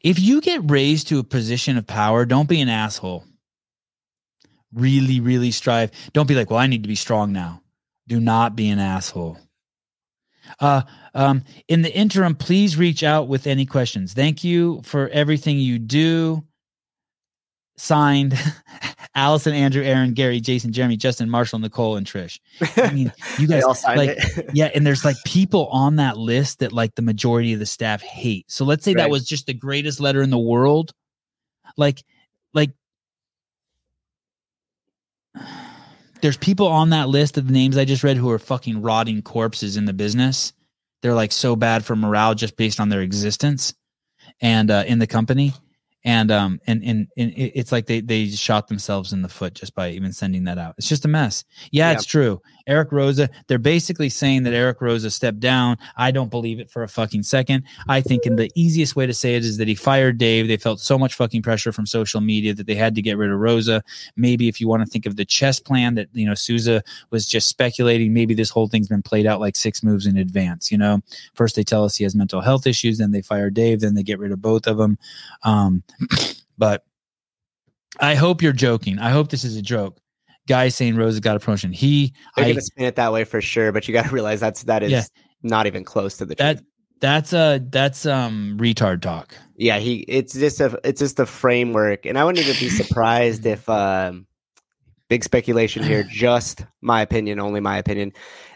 if you get raised to a position of power, don't be an asshole. Really, really strive. Don't be like, well, I need to be strong now. Do not be an asshole. Uh, um, in the interim, please reach out with any questions. Thank you for everything you do. Signed, Allison, Andrew, Aaron, Gary, Jason, Jeremy, Justin, Marshall, Nicole, and Trish. I mean, you guys like, yeah, and there's like people on that list that like the majority of the staff hate. So let's say right. that was just the greatest letter in the world. Like, like there's people on that list of the names I just read who are fucking rotting corpses in the business. They're like so bad for morale just based on their existence and uh, in the company and um and, and and it's like they they shot themselves in the foot just by even sending that out. It's just a mess. Yeah, yeah, it's true eric Roza, they're basically saying that eric Roza stepped down i don't believe it for a fucking second i think in the easiest way to say it is that he fired dave they felt so much fucking pressure from social media that they had to get rid of Roza. maybe if you want to think of the chess plan that you know souza was just speculating maybe this whole thing's been played out like six moves in advance you know first they tell us he has mental health issues then they fire dave then they get rid of both of them um but I hope you're joking. I hope this is a joke. Guy saying Roza has got a promotion. He They're I gonna spin it that way for sure, but you got to realize that's that is yeah, not even close to the that. Truth. That's a that's um retard talk. Yeah, he it's just a it's just a framework, and I wouldn't even be surprised if um big speculation here, just my opinion, only my opinion,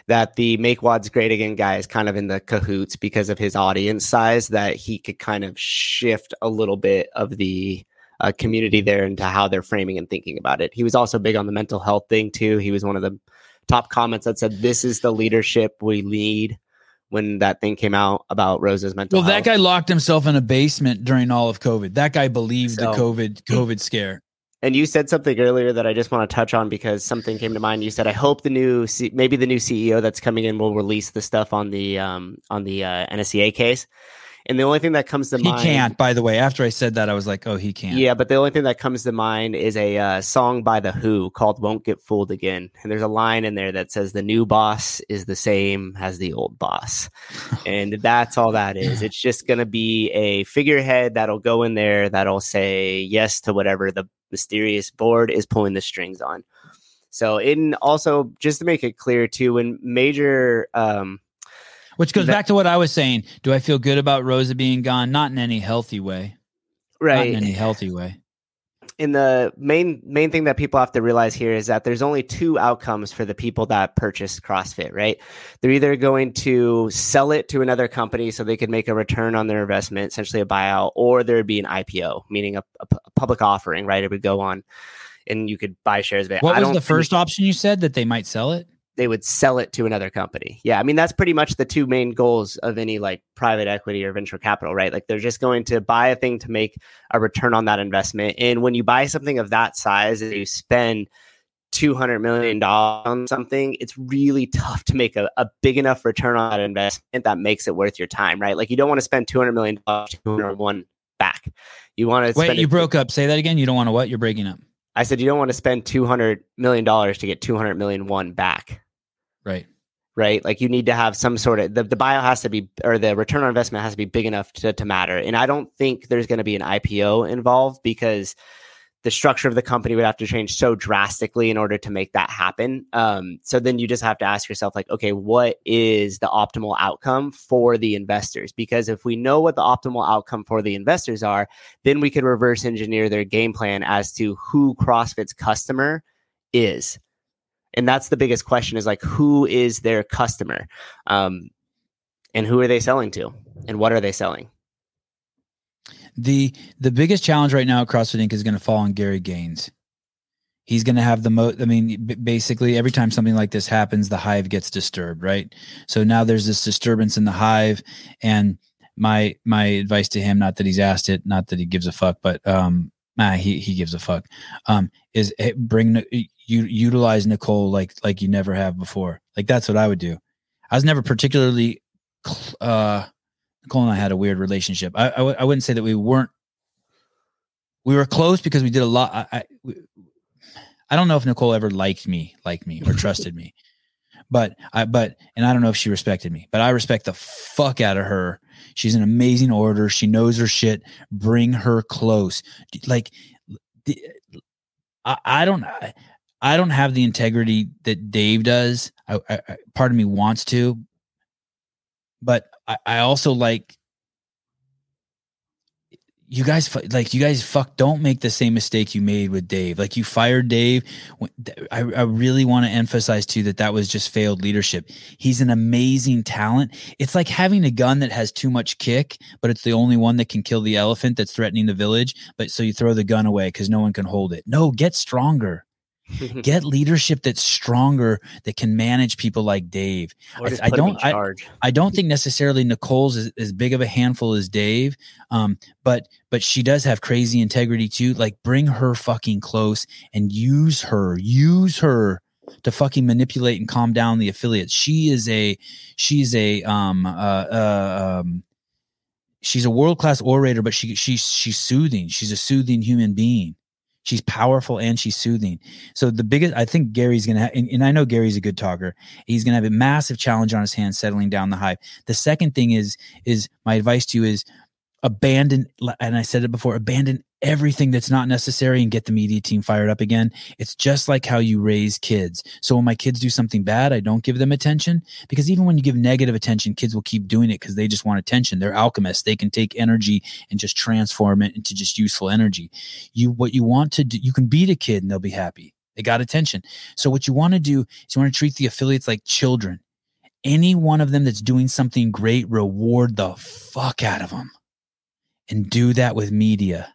that the Make Wads Great Again guy is kind of in the cahoots because of his audience size, that he could kind of shift a little bit of the uh, community there into how they're framing and thinking about it. He was also big on the mental health thing too. He was one of the top comments that said, "This is the leadership we need." When that thing came out about Roza's mental, well, health. that guy locked himself in a basement during all of COVID. That guy believed so, the COVID COVID scare. And you said something earlier that I just want to touch on because something came to mind. You said, "I hope the new, C- maybe the new CEO that's coming in will release the stuff on the um, on the uh, NSCA case." And the only thing that comes to he mind, he can't. By the way, after I said that, I was like, "Oh, he can't." Yeah, but the only thing that comes to mind is a uh, song by the Who called "Won't Get Fooled Again," and there's a line in there that says, "The new boss is the same as the old boss," and that's all that is. It's just going to be a figurehead that'll go in there that'll say yes to whatever the mysterious board is pulling the strings on. So, in also just to make it clear too, when major um, which goes that, back to what I was saying. Do I feel good about Roza being gone? Not in any healthy way. Right. Not in any healthy way. In the main main thing that people have to realize here is that there's only two outcomes for the people that purchase CrossFit, right? They're either going to sell it to another company so they could make a return on their investment, essentially a buyout, or there'd be an IPO, meaning a, a, a public offering, right? It would go on and you could buy shares of it. What was the first option you said that they might sell it? They would sell it to another company. Yeah, I mean that's pretty much the two main goals of any like private equity or venture capital, right? Like they're just going to buy a thing to make a return on that investment. And when you buy something of that size and you spend 200 million dollars on something, it's really tough to make a, a big enough return on that investment that makes it worth your time, right? Like you don't want to spend 200 million dollars 201 back. You want to Wait, you broke up. Say that again. You don't want to what? You're breaking up. I said you don't want to spend 200 million dollars to get 200 million one back. Right. Right. Like you need to have some sort of the, the ROI has to be or the return on investment has to be big enough to, to matter. And I don't think there's going to be an IPO involved because the structure of the company would have to change so drastically in order to make that happen. Um, so then you just have to ask yourself, like, okay, what is the optimal outcome for the investors? Because if we know what the optimal outcome for the investors are, then we could reverse engineer their game plan as to who CrossFit's customer is and that's the biggest question is like who is their customer um, and who are they selling to and what are they selling the the biggest challenge right now at CrossFit Inc. is going to fall on Gary Gaines. He's going to have the most. I mean, b- basically, every time something like this happens, the hive gets disturbed, right? So now there's this disturbance in the hive, and my my advice to him, not that he's asked it, not that he gives a fuck, but um, nah, he he gives a fuck. Um, is bring you utilize Nicole like like you never have before. Like that's what I would do. I was never particularly uh Nicole and I had a weird relationship. I I, w- I wouldn't say that we weren't we were close because we did a lot. I, I I don't know if Nicole ever liked me, like me, or trusted me. But I but and I don't know if she respected me, but I respect the fuck out of her. She's an amazing orator. She knows her shit. Bring her close. Like I, I don't I, I don't have the integrity that Dave does. I, I, part of me wants to, but I, I also like you guys like you guys fuck don't make the same mistake you made with Dave. Like you fired Dave. I, I really want to emphasize too that that was just failed leadership. He's an amazing talent. It's like having a gun that has too much kick, but it's the only one that can kill the elephant that's threatening the village. But so you throw the gun away because no one can hold it. No, get stronger. get leadership that's stronger that can manage people like Dave. I, I, don't. I, I, don't think necessarily Nicole's is as big of a handful as Dave, um, but but she does have crazy integrity too. Like bring her fucking close and use her. Use her to fucking manipulate and calm down the affiliates. She is a she's a um uh, uh um she's a world class orator, but she she's she's soothing. She's a soothing human being. She's powerful and she's soothing. So the biggest, I think Gary's to have, and, and, I know Gary's a good talker. He's to have a massive challenge on his hands settling down the hype. The second thing is, is my advice to you is abandon, and I said it before, abandon everything that's not necessary and get the media team fired up again. It's just like how you raise kids. So when my kids do something bad, I don't give them attention because even when you give negative attention, kids will keep doing it because they just want attention. They're alchemists. They can take energy and just transform it into just useful energy. You what you want to do, you can beat a kid and they'll be happy. They got attention. So what you want to do is you want to treat the affiliates like children. Any one of them that's doing something great, reward the fuck out of them. And do that with media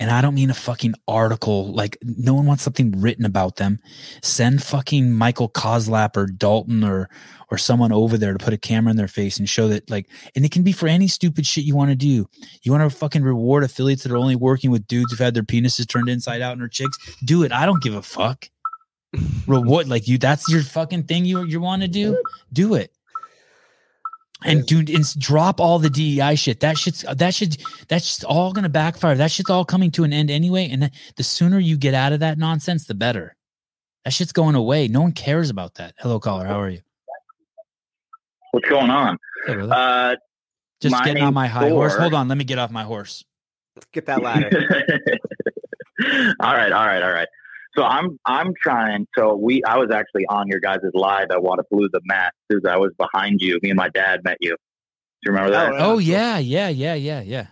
and I don't mean a fucking article. Like no one wants something written about them. Send fucking Michael Koslap or Dalton or or someone over there to put a camera in their face and show that like and it can be for any stupid shit you want to do. You want to fucking reward affiliates that are only working with dudes who've had their penises turned inside out and their chicks? Do it. I don't give a fuck. reward like you that's your fucking thing you you want to do? Do it and dude, and drop all the DEI shit. That shit's that should that's all gonna backfire. That shit's all coming to an end anyway. And the sooner you get out of that nonsense, the better. That shit's going away. No one cares about that. Hello, caller. How are you? What's going on? Hey, uh, Just getting on my high Thor. horse. Hold on, let me get off my horse. Let's get that ladder. all right, all right, all right. So I'm I'm trying. So we I was actually on your guys' live at Wodapalooza Matt because I was behind you. Me and my dad met you. Do you remember that? Oh, oh yeah, yeah, yeah, yeah, yeah.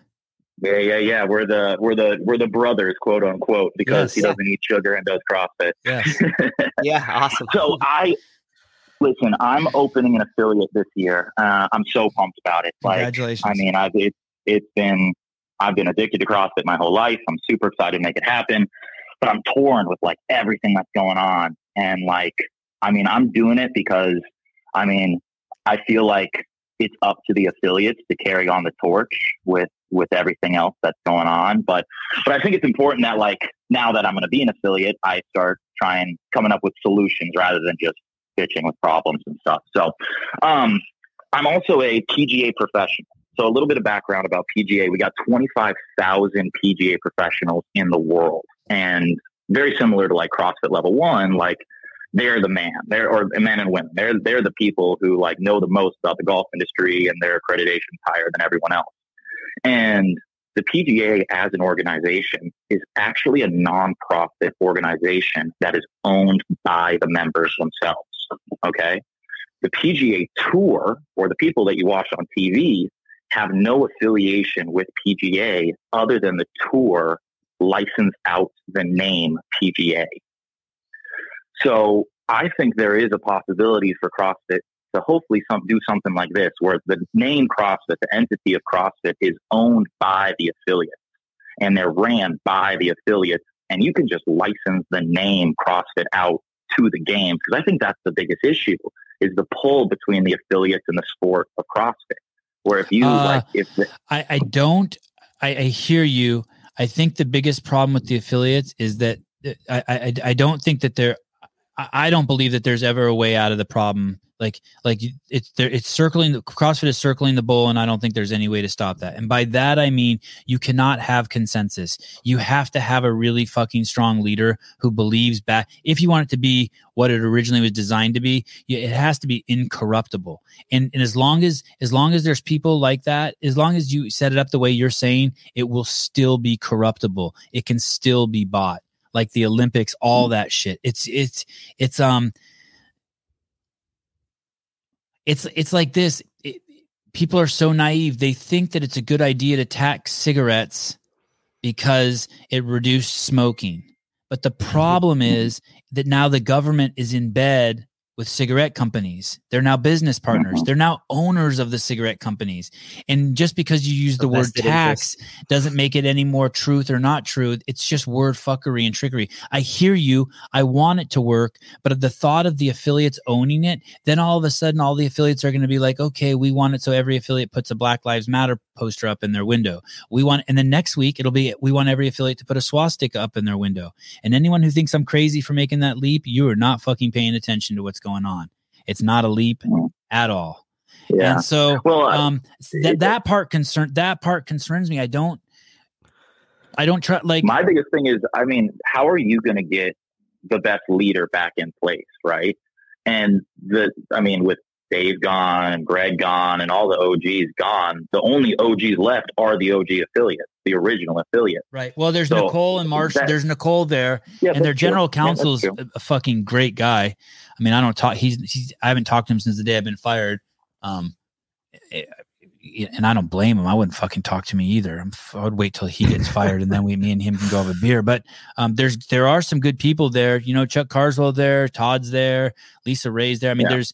Yeah, yeah, yeah. We're the we're the we're the brothers, quote unquote, because yes. he doesn't eat sugar and does CrossFit. Yes. yeah, awesome. So I listen. I'm opening an affiliate this year. Uh, I'm so pumped about it. Like, Congratulations. I mean, I've it, it's been I've been addicted to CrossFit my whole life. I'm super excited to make it happen but I'm torn with like everything that's going on. And like, I mean, I'm doing it because I mean, I feel like it's up to the affiliates to carry on the torch with with everything else that's going on. But but I think it's important that like now that I'm going to be an affiliate, I start trying coming up with solutions rather than just bitching with problems and stuff. So um, I'm also a PGA professional. So a little bit of background about PGA. We got 25,000 PGA professionals in the world and very similar to like CrossFit level one, like they're the man, they're or men and women. They're they're the people who like know the most about the golf industry and their accreditation is higher than everyone else. And the PGA as an organization is actually a nonprofit organization that is owned by the members themselves. Okay. The PGA Tour or the people that you watch on TV have no affiliation with PGA other than the tour license out the name PGA. So I think there is a possibility for CrossFit to hopefully some, do something like this, where the name CrossFit, the entity of CrossFit, is owned by the affiliates and they're ran by the affiliates, and you can just license the name CrossFit out to the game because I think that's the biggest issue is the pull between the affiliates and the sport of CrossFit. Where if you uh, like, if the- I, I don't, I, I hear you. I think the biggest problem with the affiliates is that uh, I, I I don't think that there I don't believe that there's ever a way out of the problem like like it's there it's circling the CrossFit is circling the bowl and I don't think there's any way to stop that. And by that I mean you cannot have consensus. You have to have a really fucking strong leader who believes back if you want it to be what it originally was designed to be, it has to be incorruptible. And and as long as as long as there's people like that, as long as you set it up the way you're saying, it will still be corruptible. It can still be bought. Like the Olympics, all mm-hmm. that shit. It's it's it's um it's it's like this it, people are so naive they think that it's a good idea to tax cigarettes because it reduced smoking but the problem mm-hmm. is that now the government is in bed with cigarette companies. They're now business partners. Mm-hmm. They're now owners of the cigarette companies. And just because you use the, the word tax interest. doesn't make it any more truth or not truth. It's just word fuckery and trickery. I hear you. I want it to work, but the thought of the affiliates owning it, then all of a sudden all the affiliates are going to be like, okay, we want it so every affiliate puts a Black Lives Matter poster up in their window. We want, and then next week it'll be, we want every affiliate to put a swastika up in their window. And anyone who thinks I'm crazy for making that leap, you are not fucking paying attention to what's going on. It's not a leap mm. at all. Yeah. And so, well, um, that that part concern that part concerns me. I don't, I don't try. Like my biggest thing is, I mean, how are you going to get the best leader back in place, right? And the, I mean, with Dave gone and Greg gone and all the OGs gone. The only OGs left are the OG affiliates, the original affiliate. Right. Well, there's so Nicole and Marsh. That, there's Nicole there, yeah, and their general true. counsel's yeah, a fucking great guy. I mean, I don't talk. He's, he's I haven't talked to him since the day I've been fired. Um, eh, and I don't blame him. I wouldn't fucking talk to me either. I'm, I would wait till he gets fired and then we, me and him can go have a beer. But um, there's there are some good people there. You know, Chuck Carswell there, Todd's there, Lisa Ray's there. I mean, yeah. there's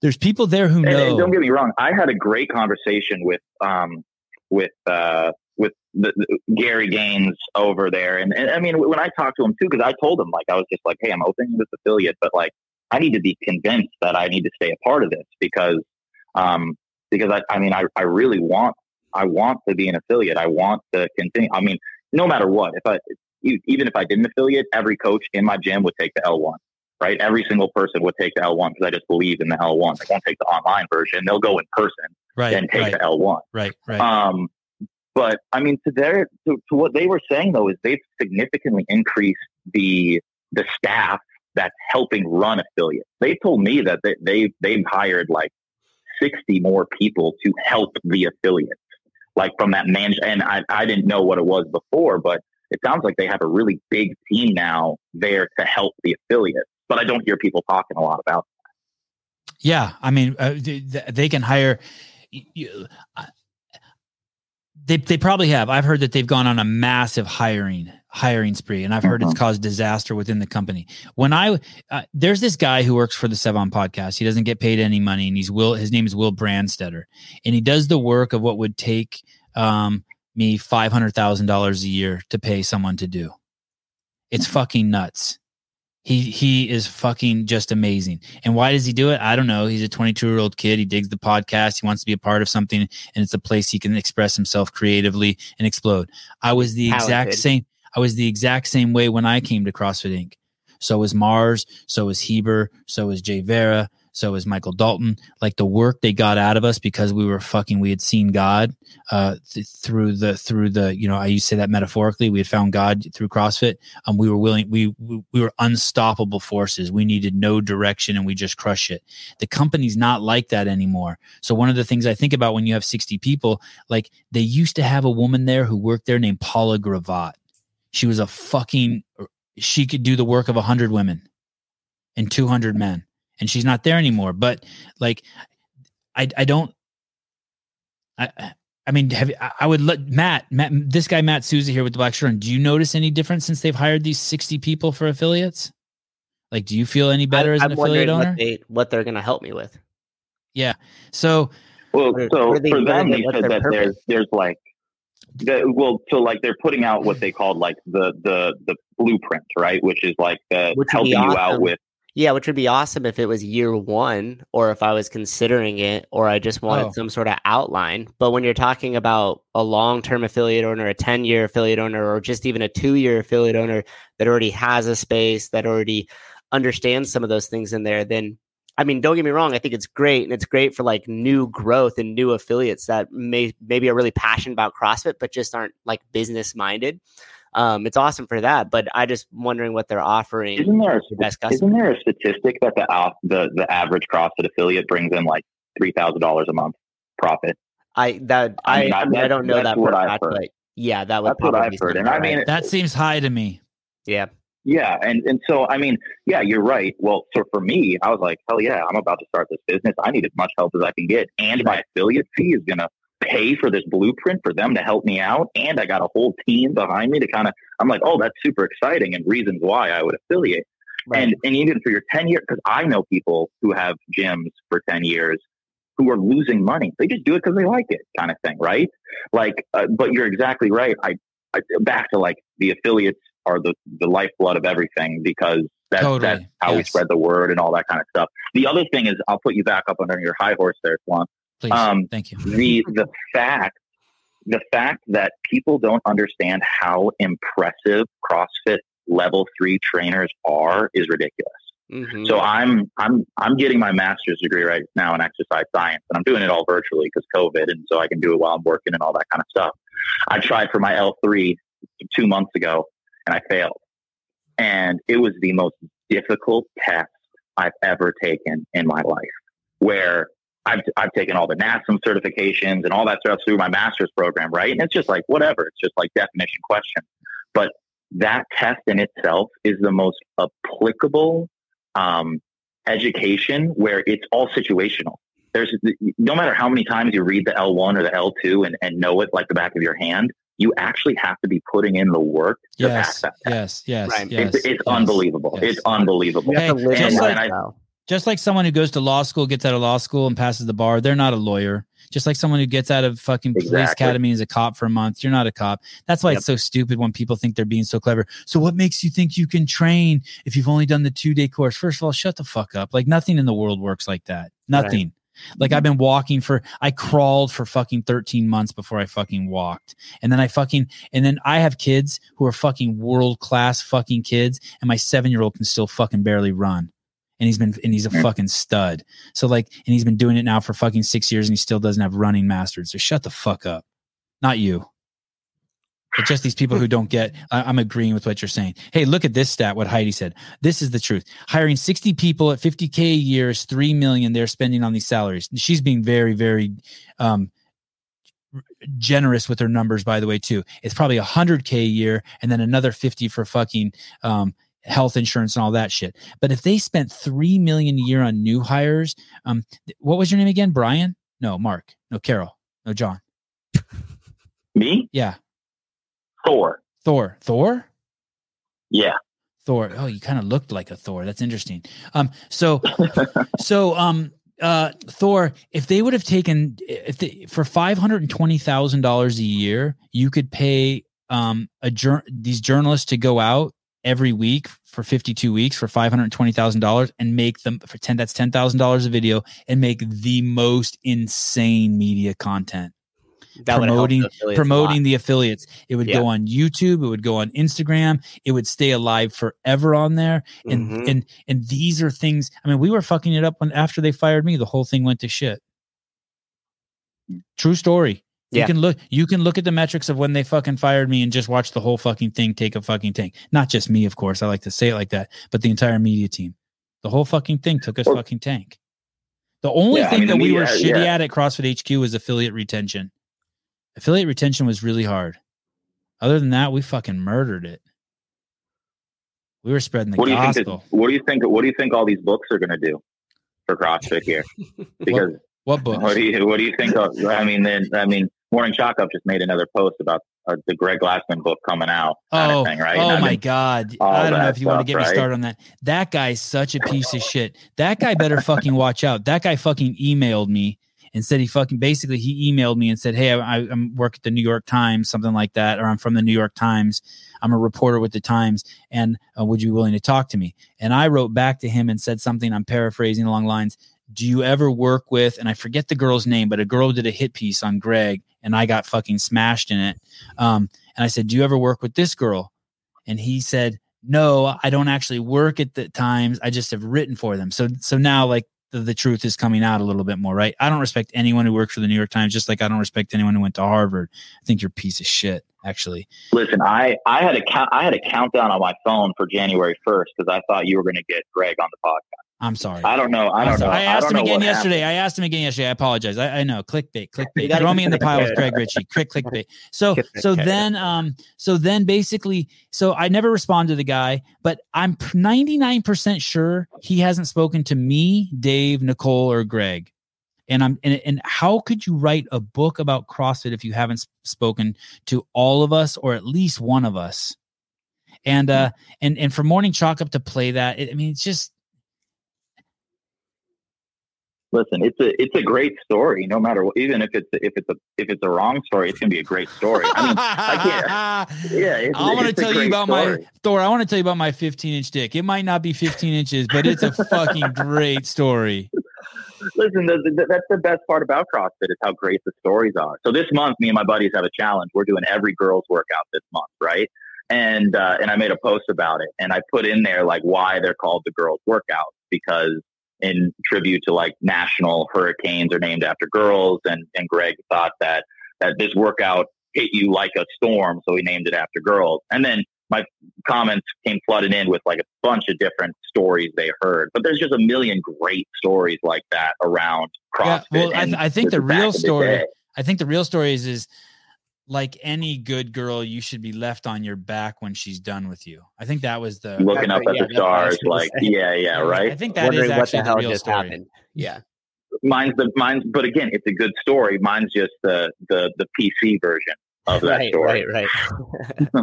there's people there who know. And, and don't get me wrong. I had a great conversation with um with uh the, the, Gary Gaines over there, and, and I mean when I talked to him too, because I told him like I was just like, hey, I'm opening this affiliate, but like I need to be convinced that I need to stay a part of this because um because I I mean I I really want I want to be an affiliate. I want to continue. I mean, no matter what, if I even if I didn't affiliate, every coach in my gym would take the L1 right? Every single person would take the L1 because I just believe in the L1. They won't take the online version. They'll go in person right, and take right, the L1. Right, right. Um, but I mean, to their to, to what they were saying though is they've significantly increased the the staff that's helping run affiliates. They told me that they, they they've hired like sixty more people to help the affiliates, like from that man. And I I didn't know what it was before, but it sounds like they have a really big team now there to help the affiliates but I don't hear people talking a lot about that. Yeah, I mean, uh, they, they, can hire. You, they they probably have. I've heard that they've gone on a massive hiring hiring spree, and I've heard mm-hmm. it's caused disaster within the company. When I uh, there's this guy who works for the Sevan podcast. He doesn't get paid any money, and he's Will. His name is Will Brandstetter, and he does the work of what would take um, me five hundred thousand dollars a year to pay someone to do. It's mm-hmm. fucking nuts. He he is fucking just amazing. And why does he do it? I don't know. He's a 22 year old kid. He digs the podcast. He wants to be a part of something, and it's a place he can express himself creatively and explode. I was the exact same. I was the exact same way when I came to CrossFit Inc. So was Mars. So was Heber. So was Jay Vera. So is Michael Dalton. Like the work they got out of us because we were fucking, we had seen God uh, th- through the through the you know I used to say that metaphorically. We had found God through CrossFit. Um, we were willing. We, we we were unstoppable forces. We needed no direction and we just crush it. The company's not like that anymore. So one of the things I think about when you have sixty people, like they used to have a woman there who worked there named Paula Gravatt. She was a fucking. She could do the work of a hundred women and two hundred men and she's not there anymore. But like, I I don't. I I mean, have I would let Matt Matt this guy Matt Souza here with the Black Shirt. Do you notice any difference since they've hired these sixty people for affiliates? Like, do you feel any better I, as an I'm affiliate owner? What, they, what they're going to help me with? Yeah. So. Well, so for them, they, said that there's there's like the, well, so like they're putting out what they called like the the the blueprint, right? Which is like the helping awesome. you out with Yeah, which would be awesome if it was year one or if I was considering it or I just wanted Oh. some sort of outline. But when you're talking about a long term affiliate owner, a 10 year affiliate owner, or just even a two year affiliate owner that already has a space, that already understands some of those things in there, then I mean, don't get me wrong, I think it's great. And it's great for like new growth and new affiliates that may maybe are really passionate about CrossFit, but just aren't like business minded. Um, it's awesome for that. But I just wondering what they're offering. Isn't there a, the best isn't there a statistic that the out- the the average CrossFit affiliate brings in like three thousand dollars a month profit? I that I I mean, I, I- I don't know that's that for what a I've heard. but yeah, that would That's what I've heard. And I mean, right. That seems high to me. yeah, Yeah, and and so I mean, yeah, you're right. Well, so for me, I was like, hell yeah, I'm about to start this business. I need as much help as I can get, and my affiliate fee is gonna pay for this blueprint for them to help me out, and I got a whole team behind me to kind of. I'm like, oh, that's super exciting, and reasons why I would affiliate. right. And and even for your 10 years, because I know people who have gyms for 10 years who are losing money. They just do it because they like it, kind of thing, right? Like, uh, but you're exactly right. I, I back to like the affiliates are the the lifeblood of everything because that's Totally, that's how we spread the word and all that kind of stuff. The other thing is, I'll put you back up under your high horse there, Sevan Please. Um, Thank you. the the fact the fact that people don't understand how impressive CrossFit level three trainers are is ridiculous. Mhm. So I'm I'm I'm getting my master's degree right now in exercise science, and I'm doing it all virtually because COVID, and so I can do it while I'm working and all that kind of stuff. I tried for my L3 two months ago, and I failed, and it was the most difficult test I've ever taken in my life. Where I've I've taken all the NASM certifications and all that stuff through my master's program, right? And it's just like whatever, it's just like definition question, but that test in itself is the most applicable um, education where it's all situational. There's no matter how many times you read the L1 or the L2 and, and know it like the back of your hand, you actually have to be putting in the work to pass Yes. that test. Yes. Yes. Right. Yes. it's it's yes, unbelievable. yes. It's unbelievable. you have to Hey, live just the like- lifestyle. Just like someone who goes to law school, gets out of law school and passes the bar, they're not a lawyer. Just like someone who gets out of fucking police Exactly. academy as a cop for a month, you're not a cop. That's why Yep. it's so stupid when people think they're being so clever. So what makes you think you can train if you've only done the two day course? First of all, shut the fuck up. Like nothing in the world works like that. Nothing. Like I've mm-hmm. been walking for I crawled for fucking 13 months before I fucking walked. And then I fucking and then I have kids who are fucking world class fucking kids and my 7-year-old can still fucking barely run. And he's been and he's a Yeah. fucking stud. So like and he's been doing it now for fucking 6 years and he still doesn't have running masters. So shut the fuck up. Not you. But just these people who don't get, I, I'm agreeing with what you're saying. Hey, look at this stat. What Heidi said. This is the truth. Hiring 60 people at 50k a year is three million. They're spending on these salaries. She's being very, very um, generous with her numbers. By the way, too. It's probably 100k a year, and then another 50 for fucking um, health insurance and all that shit. But if they spent three million a year on new hires, um, what was your name again? Brian? No, Mark. No, Carol. No, John. Me? Yeah, Thor. Thor. Thor. Yeah. Thor. Oh, you kind of looked like a Thor. That's interesting. Um, so, so, um, uh, Thor, if they would have taken, if they, for five hundred and twenty thousand dollars a year, you could pay um a jour- these journalists to go out every week for fifty two weeks for five hundred twenty thousand dollars and make them for ten. That's ten thousand dollars a video and make the most insane media content That promoting- the affiliates promoting the affiliates. It would Yeah. go on YouTube. It would go on Instagram. It would stay alive forever on there. And Mhm. and and these are things. I mean, we were fucking it up when after they fired me, the whole thing went to shit. True story. You can look. You can look at the metrics of when they fucking fired me and just watch the whole fucking thing take a fucking tank. Not just me, of course. I like to say it like that, but the entire media team. The whole fucking thing took a Well- fucking tank. The only Yeah, I thing mean, that the we were shitty yeah. at at CrossFit HQ was affiliate retention. Affiliate retention was really hard. Other than that, we fucking murdered it. We were spreading the What do you think? gospel. That, what do you think? What do you think all these books are going to do for CrossFit here? Because what books? what do you what do you think? Of, I mean, then I mean, Morning Chalk Up just made another post about uh, the Greg Glassman book coming out. Kind Oh, of thing, right? oh my God. I don't know if you want to stuff, get me started on that. That guy's such a piece of shit. That guy better fucking watch out. That guy fucking emailed me and said he fucking basically he emailed me and said, "Hey, I, I'm work at the New York Times, something like that, or I'm from the New York Times. I'm a reporter with the Times, and uh, would you be willing to talk to me?" And I wrote back to him and said something. I'm paraphrasing along lines. Do you ever work with? And I forget the girl's name, but a girl did a hit piece on Greg, and I got fucking smashed in it. Um, and I said, "Do you ever work with this girl?" And he said, "No, I don't actually work at the Times. I just have written for them." So, so now like the, the, truth is coming out a little bit more, right? I don't respect anyone who works for the New York Times, just like I don't respect anyone who went to Harvard. I think you're a piece of shit, actually. Listen, I I had a count I had a countdown on my phone for January first because I thought you were going to get Greg on the podcast. I'm sorry. I don't know. I don't know. I asked I him again yesterday. Happened. I asked him again yesterday. I apologize. I, I know. Clickbait. Clickbait. Throw me in the pile with Craig Ritchie. Quick clickbait. So so then um so then basically so I never responded to the guy, but I'm 99% sure he hasn't spoken to me, Dave, Nicole, or Greg. And I'm and, and how could you write a book about CrossFit if you haven't spoken to all of us or at least one of us? And uh and and for morning chalk up to play that, it, I mean it's just listen, it's a it's a great story. No matter what, even if it's if it's a if it's a wrong story, it's gonna be a great story. I mean, I can't. Yeah, I want to tell you about story. my Thor. I want to tell you about my 15 inch dick. It might not be 15 inches, but it's a fucking great story. Listen, the, the, that's the best part about CrossFit is how great the stories are. So this month, me and my buddies have a challenge. We're doing every girls workout this month, right? And uh, and I made a post about it, and I put in there like why they're called the girls workouts because in tribute to like national hurricanes are named after girls. And, and Greg thought that, that this workout hit you like a storm. So he named it after girls. And then my comments came flooded in with like a bunch of different stories they heard. But there's just a million great stories like that around CrossFit. Yeah, well, I, th- I, think the real story, I think the real story is, is like any good girl, you should be left on your back when she's done with you. I think that was the looking up at yeah, the stars, like yeah, yeah, right. I think that Wondering is actually the, the, real story. Happened. Yeah, mine's the mine's, but again, it's a good story. Mine's just the the the PC version of that right, story. Right, right.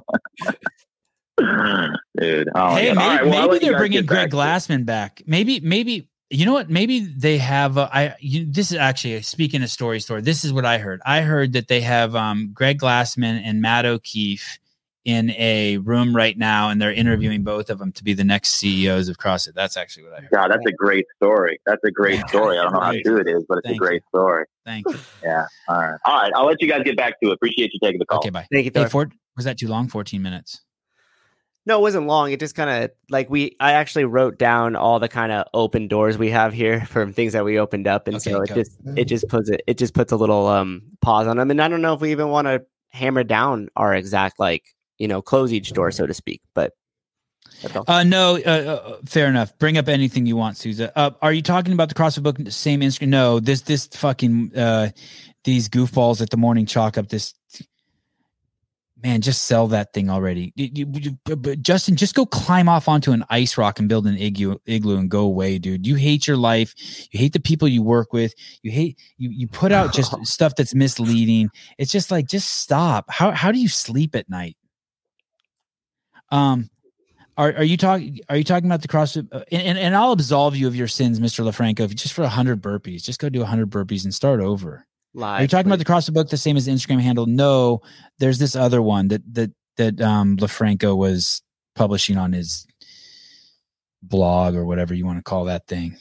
Dude, oh, hey, maybe, right, well, maybe they're bringing Greg Glassman back. Maybe, maybe you know what? Maybe they have. Uh, I you, this is actually speaking of story story. This is what I heard. I heard that they have um, Greg Glassman and Matt O'Keefe in a room right now, and they're interviewing both of them to be the next CEOs of CrossFit. That's actually what I heard. God, that's a great story. That's a great story. I don't know how true it is, but it's Thank a great you. story. Thank you. Yeah. All right. All right. I'll let you guys get back to it. Appreciate you taking the call. Okay. Bye. Thank you. Hey, Ford, was that too long? Fourteen minutes. No, it wasn't long. It just kind of like we. I actually wrote down all the kind of open doors we have here from things that we opened up, and okay, so it go. just it just puts it it just puts a little um pause on them. And I don't know if we even want to hammer down our exact like you know close each door, so to speak. But uh, no, uh, uh, fair enough. Bring up anything you want, Souza. Uh, are you talking about the CrossFit book? Same Instagram? No, this this fucking uh, these goofballs at the morning chalk up this man, just sell that thing already. You, you, you, Justin, just go climb off onto an ice rock and build an igloo, igloo and go away, dude. You hate your life. You hate the people you work with. You hate you. You put out just stuff that's misleading. It's just like, just stop. How how do you sleep at night? Um, are are you talking? Are you talking about the CrossFit? Uh, and, and, and I'll absolve you of your sins, Mister LoFranco, just for hundred burpees. Just go do hundred burpees and start over. Live, Are you talking please. about the CrossFit book the same as the Instagram handle? No, there's this other one that that that um LoFranco was publishing on his blog or whatever you want to call that thing.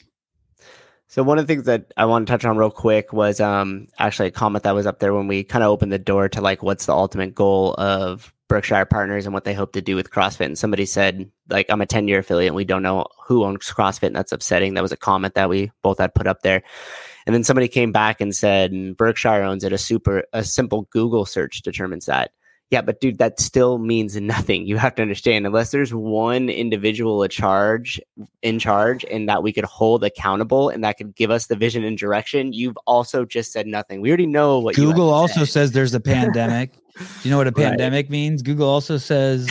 So one of the things that I want to touch on real quick was um actually a comment that was up there when we kind of opened the door to like what's the ultimate goal of Berkshire Partners and what they hope to do with CrossFit. And somebody said like I'm a 10 year affiliate and we don't know who owns CrossFit and that's upsetting. That was a comment that we both had put up there. And then somebody came back and said, Berkshire owns it. A super, a simple Google search determines that. Yeah, but dude, that still means nothing. You have to understand, unless there's one individual a charge in charge and that we could hold accountable and that could give us the vision and direction, you've also just said nothing. We already know what Google also say. says there's a pandemic. Do you know what a pandemic right. means? Google also says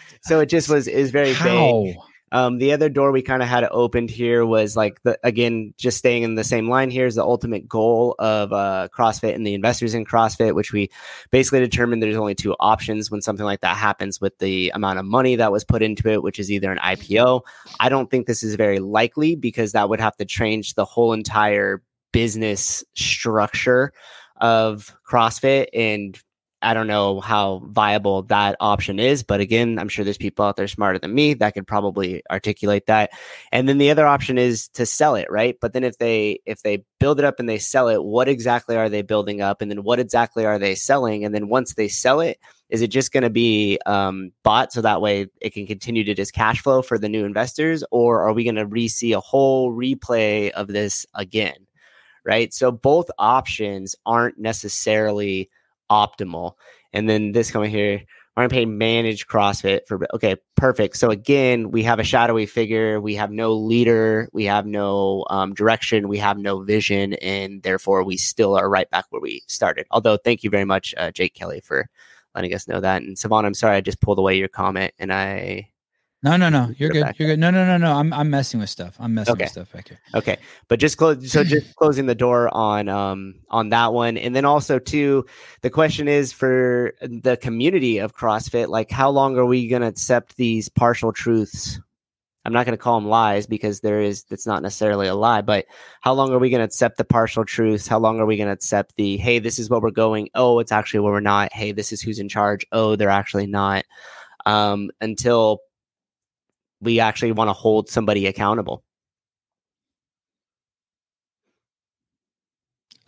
so it just was is very How? vague. Um, the other door we kind of had opened here was like the again, just staying in the same line here is the ultimate goal of uh, CrossFit and the investors in CrossFit, which we basically determined there's only two options when something like that happens with the amount of money that was put into it, which is either an IPO. I don't think this is very likely because that would have to change the whole entire business structure of CrossFit and I don't know how viable that option is, but again, I'm sure there's people out there smarter than me that could probably articulate that. And then the other option is to sell it, right? But then if they if they build it up and they sell it, what exactly are they building up, and then what exactly are they selling? And then once they sell it, is it just going to be um, bought so that way it can continue to just cash flow for the new investors, or are we going to re-see a whole replay of this again? Right. So both options aren't necessarily optimal. And then this coming here, we're going to pay manage CrossFit for, okay, perfect. So again, we have a shadowy figure. We have no leader. We have no um, direction. We have no vision. And therefore, we still are right back where we started. Although, thank you very much, uh, Jake Kelly, for letting us know that. And Sevan, I'm sorry, I just pulled away your comment and I no, no, no. You're good. You're good. No, no, no, no. I'm I'm messing with stuff. I'm messing okay. with stuff back here. Okay. But just close so just closing the door on um on that one. And then also too, the question is for the community of CrossFit, like how long are we gonna accept these partial truths? I'm not gonna call them lies because there is that's not necessarily a lie, but how long are we gonna accept the partial truths? How long are we gonna accept the hey, this is what we're going, oh, it's actually where we're not, hey, this is who's in charge, oh, they're actually not. Um, until we actually want to hold somebody accountable.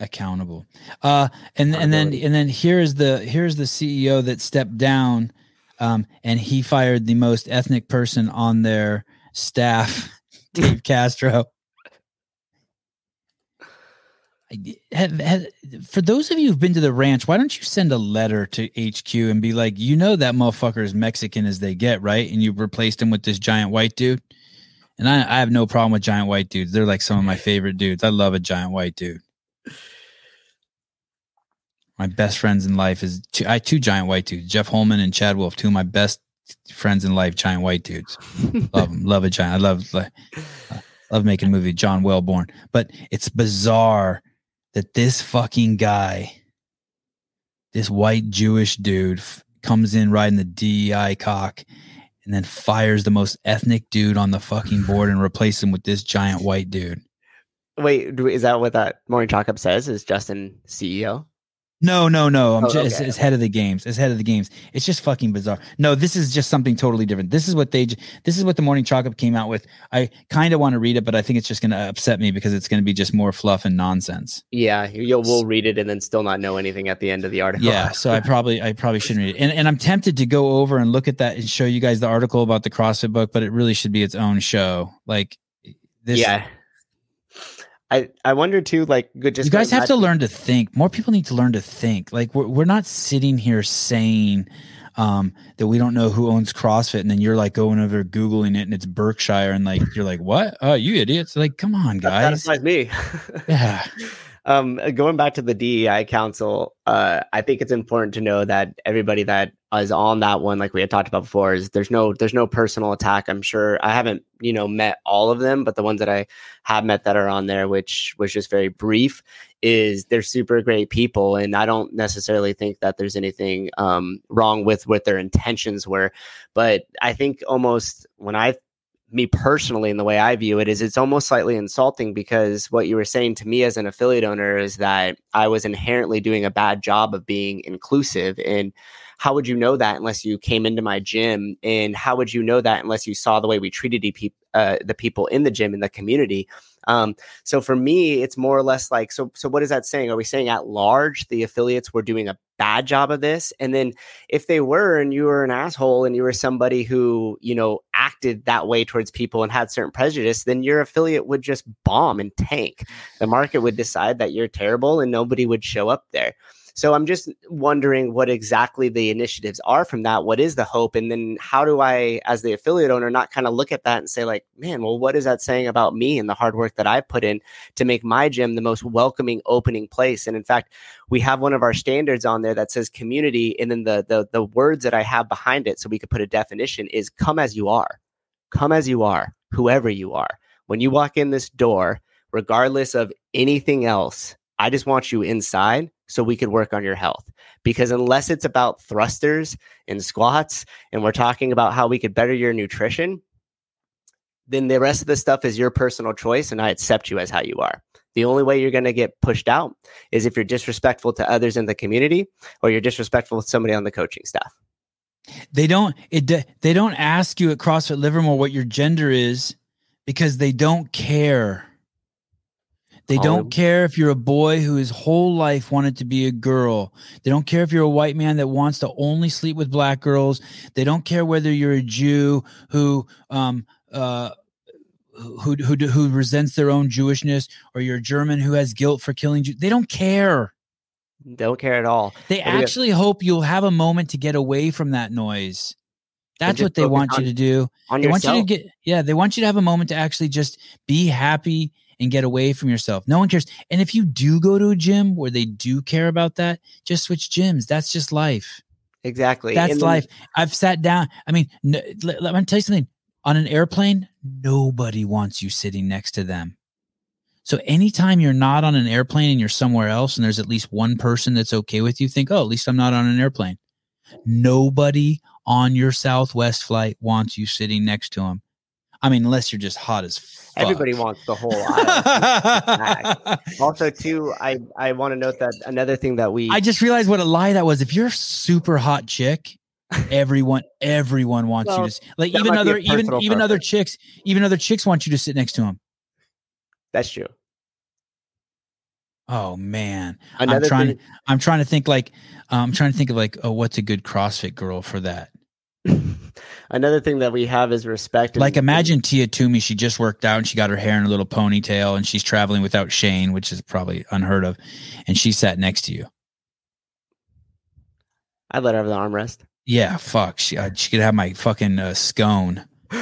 Accountable. Uh and and then and then here's the here's the CEO that stepped down um and he fired the most ethnic person on their staff, Dave Castro. Have, have, for those of you who've been to the ranch, why don't you send a letter to HQ and be like, you know, that motherfucker is Mexican as they get, right? And you replaced him with this giant white dude. And I, I have no problem with giant white dudes. They're like some of my favorite dudes. I love a giant white dude. My best friends in life is two, I two giant white dudes, Jeff Holman and Chad Wolf, two of my best friends in life, giant white dudes. love them, love a giant. I love, like, love making a movie, John Welbourn. But it's bizarre that this fucking guy, this white Jewish dude, f- comes in riding the DEI cock and then fires the most ethnic dude on the fucking board and replaces him with this giant white dude. Wait, is that what that morning chalk up says? Is Justin CEO? No, no, no. I'm oh, just okay. as, as head of the games. As head of the games, it's just fucking bizarre. No, this is just something totally different. This is what they. This is what the morning chalk up came out with. I kind of want to read it, but I think it's just going to upset me because it's going to be just more fluff and nonsense. Yeah, you'll we'll read it and then still not know anything at the end of the article. Yeah, so I probably I probably shouldn't read it. And and I'm tempted to go over and look at that and show you guys the article about the CrossFit book, but it really should be its own show. Like this. Yeah I, I wonder too, like, good. Just you guys have to learn to think. More people need to learn to think. Like, we're we're not sitting here saying um, that we don't know who owns CrossFit, and then you're like going over googling it, and it's Berkshire, and like you're like, what? Oh, you idiots! Like, come on, guys. That me. yeah. Um, going back to the DEI Council, uh, I think it's important to know that everybody that is on that one, like we had talked about before, is there's no there's no personal attack. I'm sure I haven't you know met all of them, but the ones that I have met that are on there, which was just very brief, is they're super great people, and I don't necessarily think that there's anything um, wrong with what their intentions were, but I think almost when I me personally and the way I view it is it's almost slightly insulting because what you were saying to me as an affiliate owner is that I was inherently doing a bad job of being inclusive and how would you know that unless you came into my gym? And how would you know that unless you saw the way we treated uh, the people in the gym in the community um, so for me, it's more or less like so. So what is that saying? Are we saying at large the affiliates were doing a bad job of this? And then if they were, and you were an asshole, and you were somebody who you know acted that way towards people and had certain prejudice, then your affiliate would just bomb and tank. The market would decide that you're terrible, and nobody would show up there. So I'm just wondering what exactly the initiatives are from that. What is the hope? And then how do I, as the affiliate owner, not kind of look at that and say, like, man, well, what is that saying about me and the hard work that I put in to make my gym the most welcoming opening place? And in fact, we have one of our standards on there that says community. And then the the the words that I have behind it, so we could put a definition, is come as you are. Come as you are, whoever you are. When you walk in this door, regardless of anything else, I just want you inside so we could work on your health. Because unless it's about thrusters and squats, and we're talking about how we could better your nutrition, then the rest of the stuff is your personal choice, and I accept you as how you are. The only way you're going to get pushed out is if you're disrespectful to others in the community or you're disrespectful to somebody on the coaching staff. They don't it they don't ask you at CrossFit Livermore what your gender is because they don't care. They don't care if you're a boy who his whole life wanted to be a girl. They don't care if you're a white man that wants to only sleep with black girls. They don't care whether you're a Jew who um uh who who who resents their own Jewishness or you're a German who has guilt for killing Jews. They don't care. They don't care at all. They actually hope you'll have a moment to get away from that noise. That's what they want on, you to do. On they yourself. want you to get yeah, they want you to have a moment to actually just be happy and get away from yourself. No one cares. And if you do go to a gym where they do care about that, just switch gyms. That's just life. Exactly. That's and life. I've sat down. I mean, let, let me tell you something. On an airplane, nobody wants you sitting next to them. So anytime you're not on an airplane and you're somewhere else and there's at least one person that's okay with you, think, oh, at least I'm not on an airplane. Nobody on your Southwest flight wants you sitting next to them. I mean, unless you're just hot as fuck. Everybody wants the whole aisle. also, too, I, I want to note that another thing that we I just realized what a lie that was. If you're a super hot chick, everyone everyone wants well, you to like even other even even other chicks even other chicks want you to sit next to them. That's true. Oh man, Another I'm trying. Thing- I'm trying to think like uh, I'm trying to think of like oh, what's a good CrossFit girl for that? Another thing that we have is respect. Like imagine Tia Toomey, she just worked out and she got her hair in a little ponytail and she's traveling without Shane, which is probably unheard of, and she sat next to you. I'd let her have the armrest. Yeah, fuck. She uh, she could have my fucking uh, scone.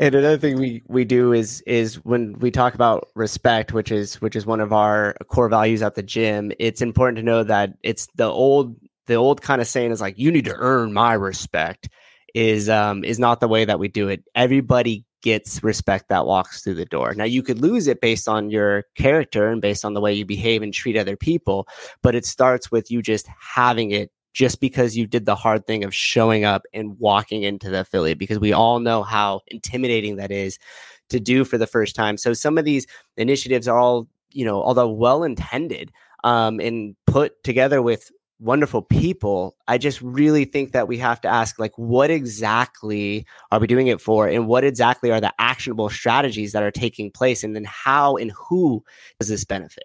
And another thing we we do is is when we talk about respect, which is which is one of our core values at the gym. It's important to know that it's the old the old kind of saying is like you need to earn my respect is um is not the way that we do it. Everybody gets respect that walks through the door. Now you could lose it based on your character and based on the way you behave and treat other people, but it starts with you just having it just because you did the hard thing of showing up and walking into the affiliate because we all know how intimidating that is to do for the first time. So some of these initiatives are all, you know, although well intended um, and put together with wonderful people, I just really think that we have to ask like what exactly are we doing it for and what exactly are the actionable strategies that are taking place and then how and who does this benefit?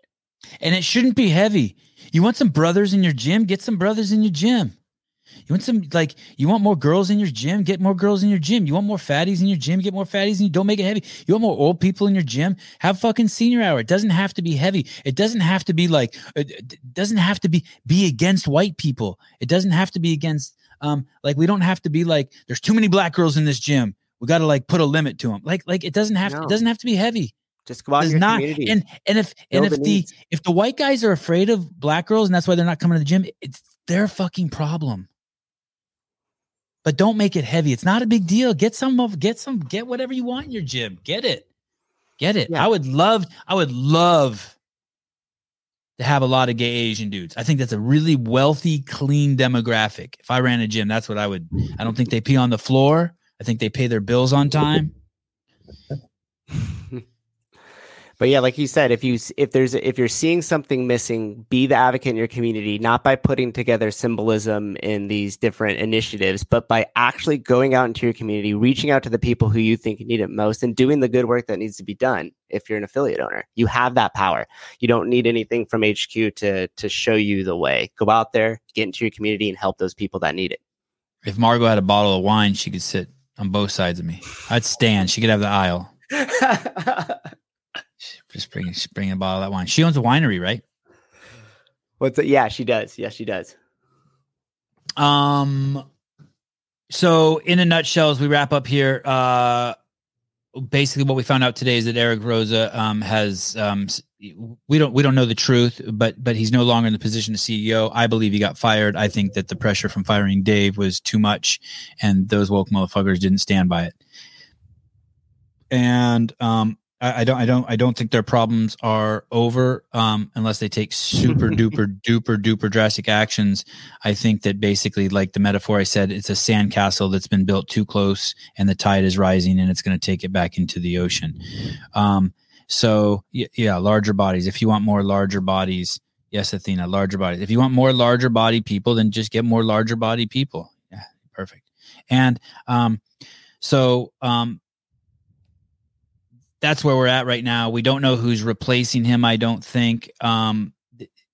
And it shouldn't be heavy. You want some brothers in your gym? Get some brothers in your gym. You want some like you want more girls in your gym? Get more girls in your gym. You want more fatties in your gym? Get more fatties and you don't make it heavy. You want more old people in your gym? Have fucking senior hour. It doesn't have to be heavy. It doesn't have to be like it doesn't have to be be against white people. It doesn't have to be against um like we don't have to be like there's too many black girls in this gym. We got to like put a limit to them. Like like it doesn't have no. to, it doesn't have to be heavy. Just go out in your not, community. And and if and if the, the if the white guys are afraid of black girls and that's why they're not coming to the gym, it's their fucking problem. But don't make it heavy. It's not a big deal. Get some of get some get whatever you want in your gym. Get it. Get it. Yeah. I would love I would love to have a lot of gay Asian dudes. I think that's a really wealthy, clean demographic. If I ran a gym, that's what I would. I don't think they pee on the floor. I think they pay their bills on time. But yeah like you said if you if there's if you're seeing something missing be the advocate in your community not by putting together symbolism in these different initiatives but by actually going out into your community reaching out to the people who you think need it most and doing the good work that needs to be done if you're an affiliate owner. You have that power. You don't need anything from hq to to show you the way. Go out there get into your community and help those people that need it. If margot had a bottle of wine she could sit on both sides of me. I'd stand. She could have the aisle Just bring bring a bottle of that wine. She owns a winery, right? What's it? Yeah, she does. Yes, she does. Um. So, in a nutshell, as we wrap up here, uh, basically what we found out today is that Eric Roza um, has um, we don't we don't know the truth, but but he's no longer in the position of CEO. I believe he got fired. I think that the pressure from firing Dave was too much, and those woke motherfuckers didn't stand by it. And um, I, I, don't I don't I don't think their problems are over um, unless they take super duper duper duper drastic actions. I think that basically, like the metaphor I said, it's a sandcastle that's been built too close, and the tide is rising, and it's going to take it back into the ocean. Um, so yeah, larger bodies. If you want more larger bodies, yes, Athena, larger bodies. If you want more larger body people, then just get more larger body people. Yeah, perfect. And um, so um, that's where we're at right now. We don't know who's replacing him. I don't think. Um,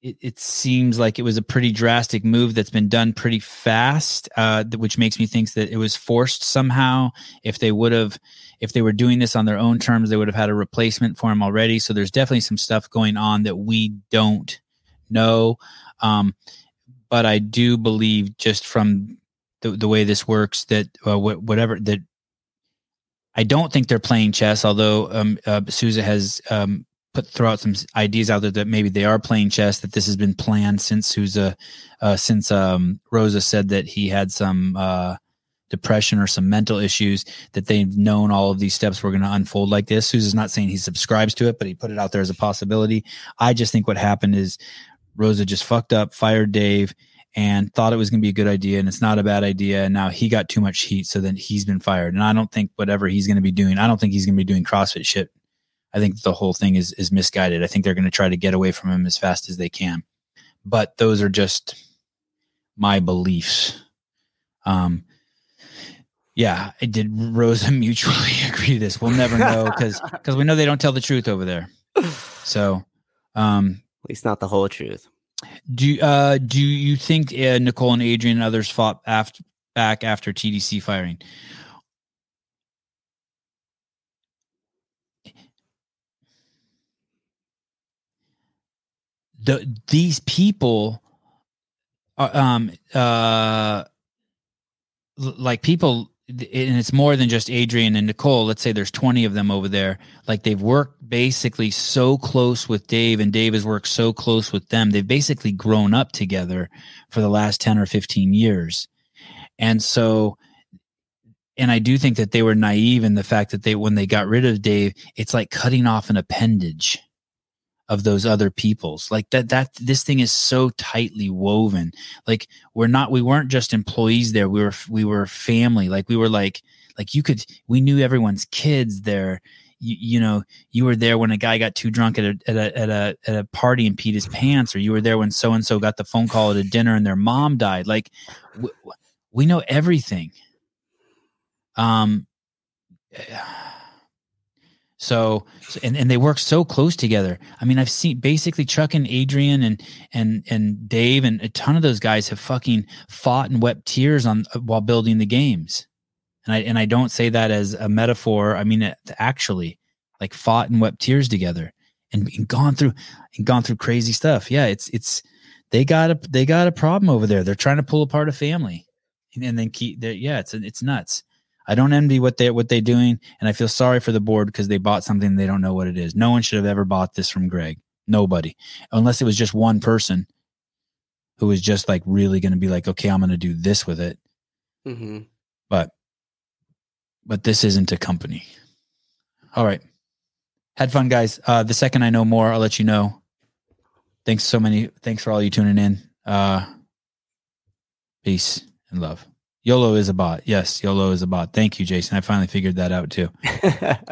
it, it, seems like it was a pretty drastic move that's been done pretty fast, uh, which makes me think that it was forced somehow. If they would have, if they were doing this on their own terms, they would have had a replacement for him already. So there's definitely some stuff going on that we don't know. Um, but I do believe just from the, the way this works that uh, wh- whatever that I don't think they're playing chess, although um, uh, Souza has um, put throw out some ideas out there that maybe they are playing chess. That this has been planned since Souza, uh, since um, Roza said that he had some uh, depression or some mental issues. That they've known all of these steps were going to unfold like this. Souza's not saying he subscribes to it, but he put it out there as a possibility. I just think what happened is Roza just fucked up, fired Dave and thought it was going to be a good idea and it's not a bad idea and now he got too much heat so then he's been fired. And i don't think whatever he's going to be doing i don't think he's going to be doing crossfit shit. I think the whole thing is is misguided. I think they're going to try to get away from him as fast as they can. But those are just my beliefs. Um yeah I did Roza mutually agree this. We'll never know because because we know they don't tell the truth over there. So um at least not the whole truth do uh do you think uh, Nicole and Adrian and others fought after back after TDC firing? The these people are um uh like people and it's more than just Adrian and Nicole. Let's say there's 20 of them over there. Like they've worked basically so close with Dave, and Dave has worked so close with them. They've basically grown up together for the last 10 or 15 years. And so, and I do think that they were naive in the fact that they, when they got rid of Dave, it's like cutting off an appendage of those other people's. Like that that this thing is so tightly woven. Like we're not we weren't just employees there. We were we were family. Like we were like like you could we knew everyone's kids there. You, you know you were there when a guy got too drunk at a, at a at a at a party and peed his pants or you were there when so and so got the phone call at a dinner and their mom died. Like we, we know everything. Um so, and, and they work so close together. I mean, I've seen basically Chuck and Adrian and and and Dave and a ton of those guys have fucking fought and wept tears on uh, while building the games. And I and I don't say that as a metaphor. I mean, it, actually, like fought and wept tears together and, and gone through and gone through crazy stuff. Yeah, it's it's they got a they got a problem over there. They're trying to pull apart a family, and, and then keep. Yeah, it's it's nuts. I don't envy what they what they're doing, and I feel sorry for the board because they bought something they don't know what it is. No one should have ever bought this from Greg. Nobody, unless it was just one person who was just like really going to be like, okay, I'm going to do this with it. Mm-hmm. But, but this isn't a company. All right, had fun, guys. Uh, the second I know more, I'll let you know. Thanks so many. Thanks for all you tuning in. Uh, peace and love. YOLO is a bot. Yes, YOLO is a bot. Thank you, Jason. I finally figured that out too.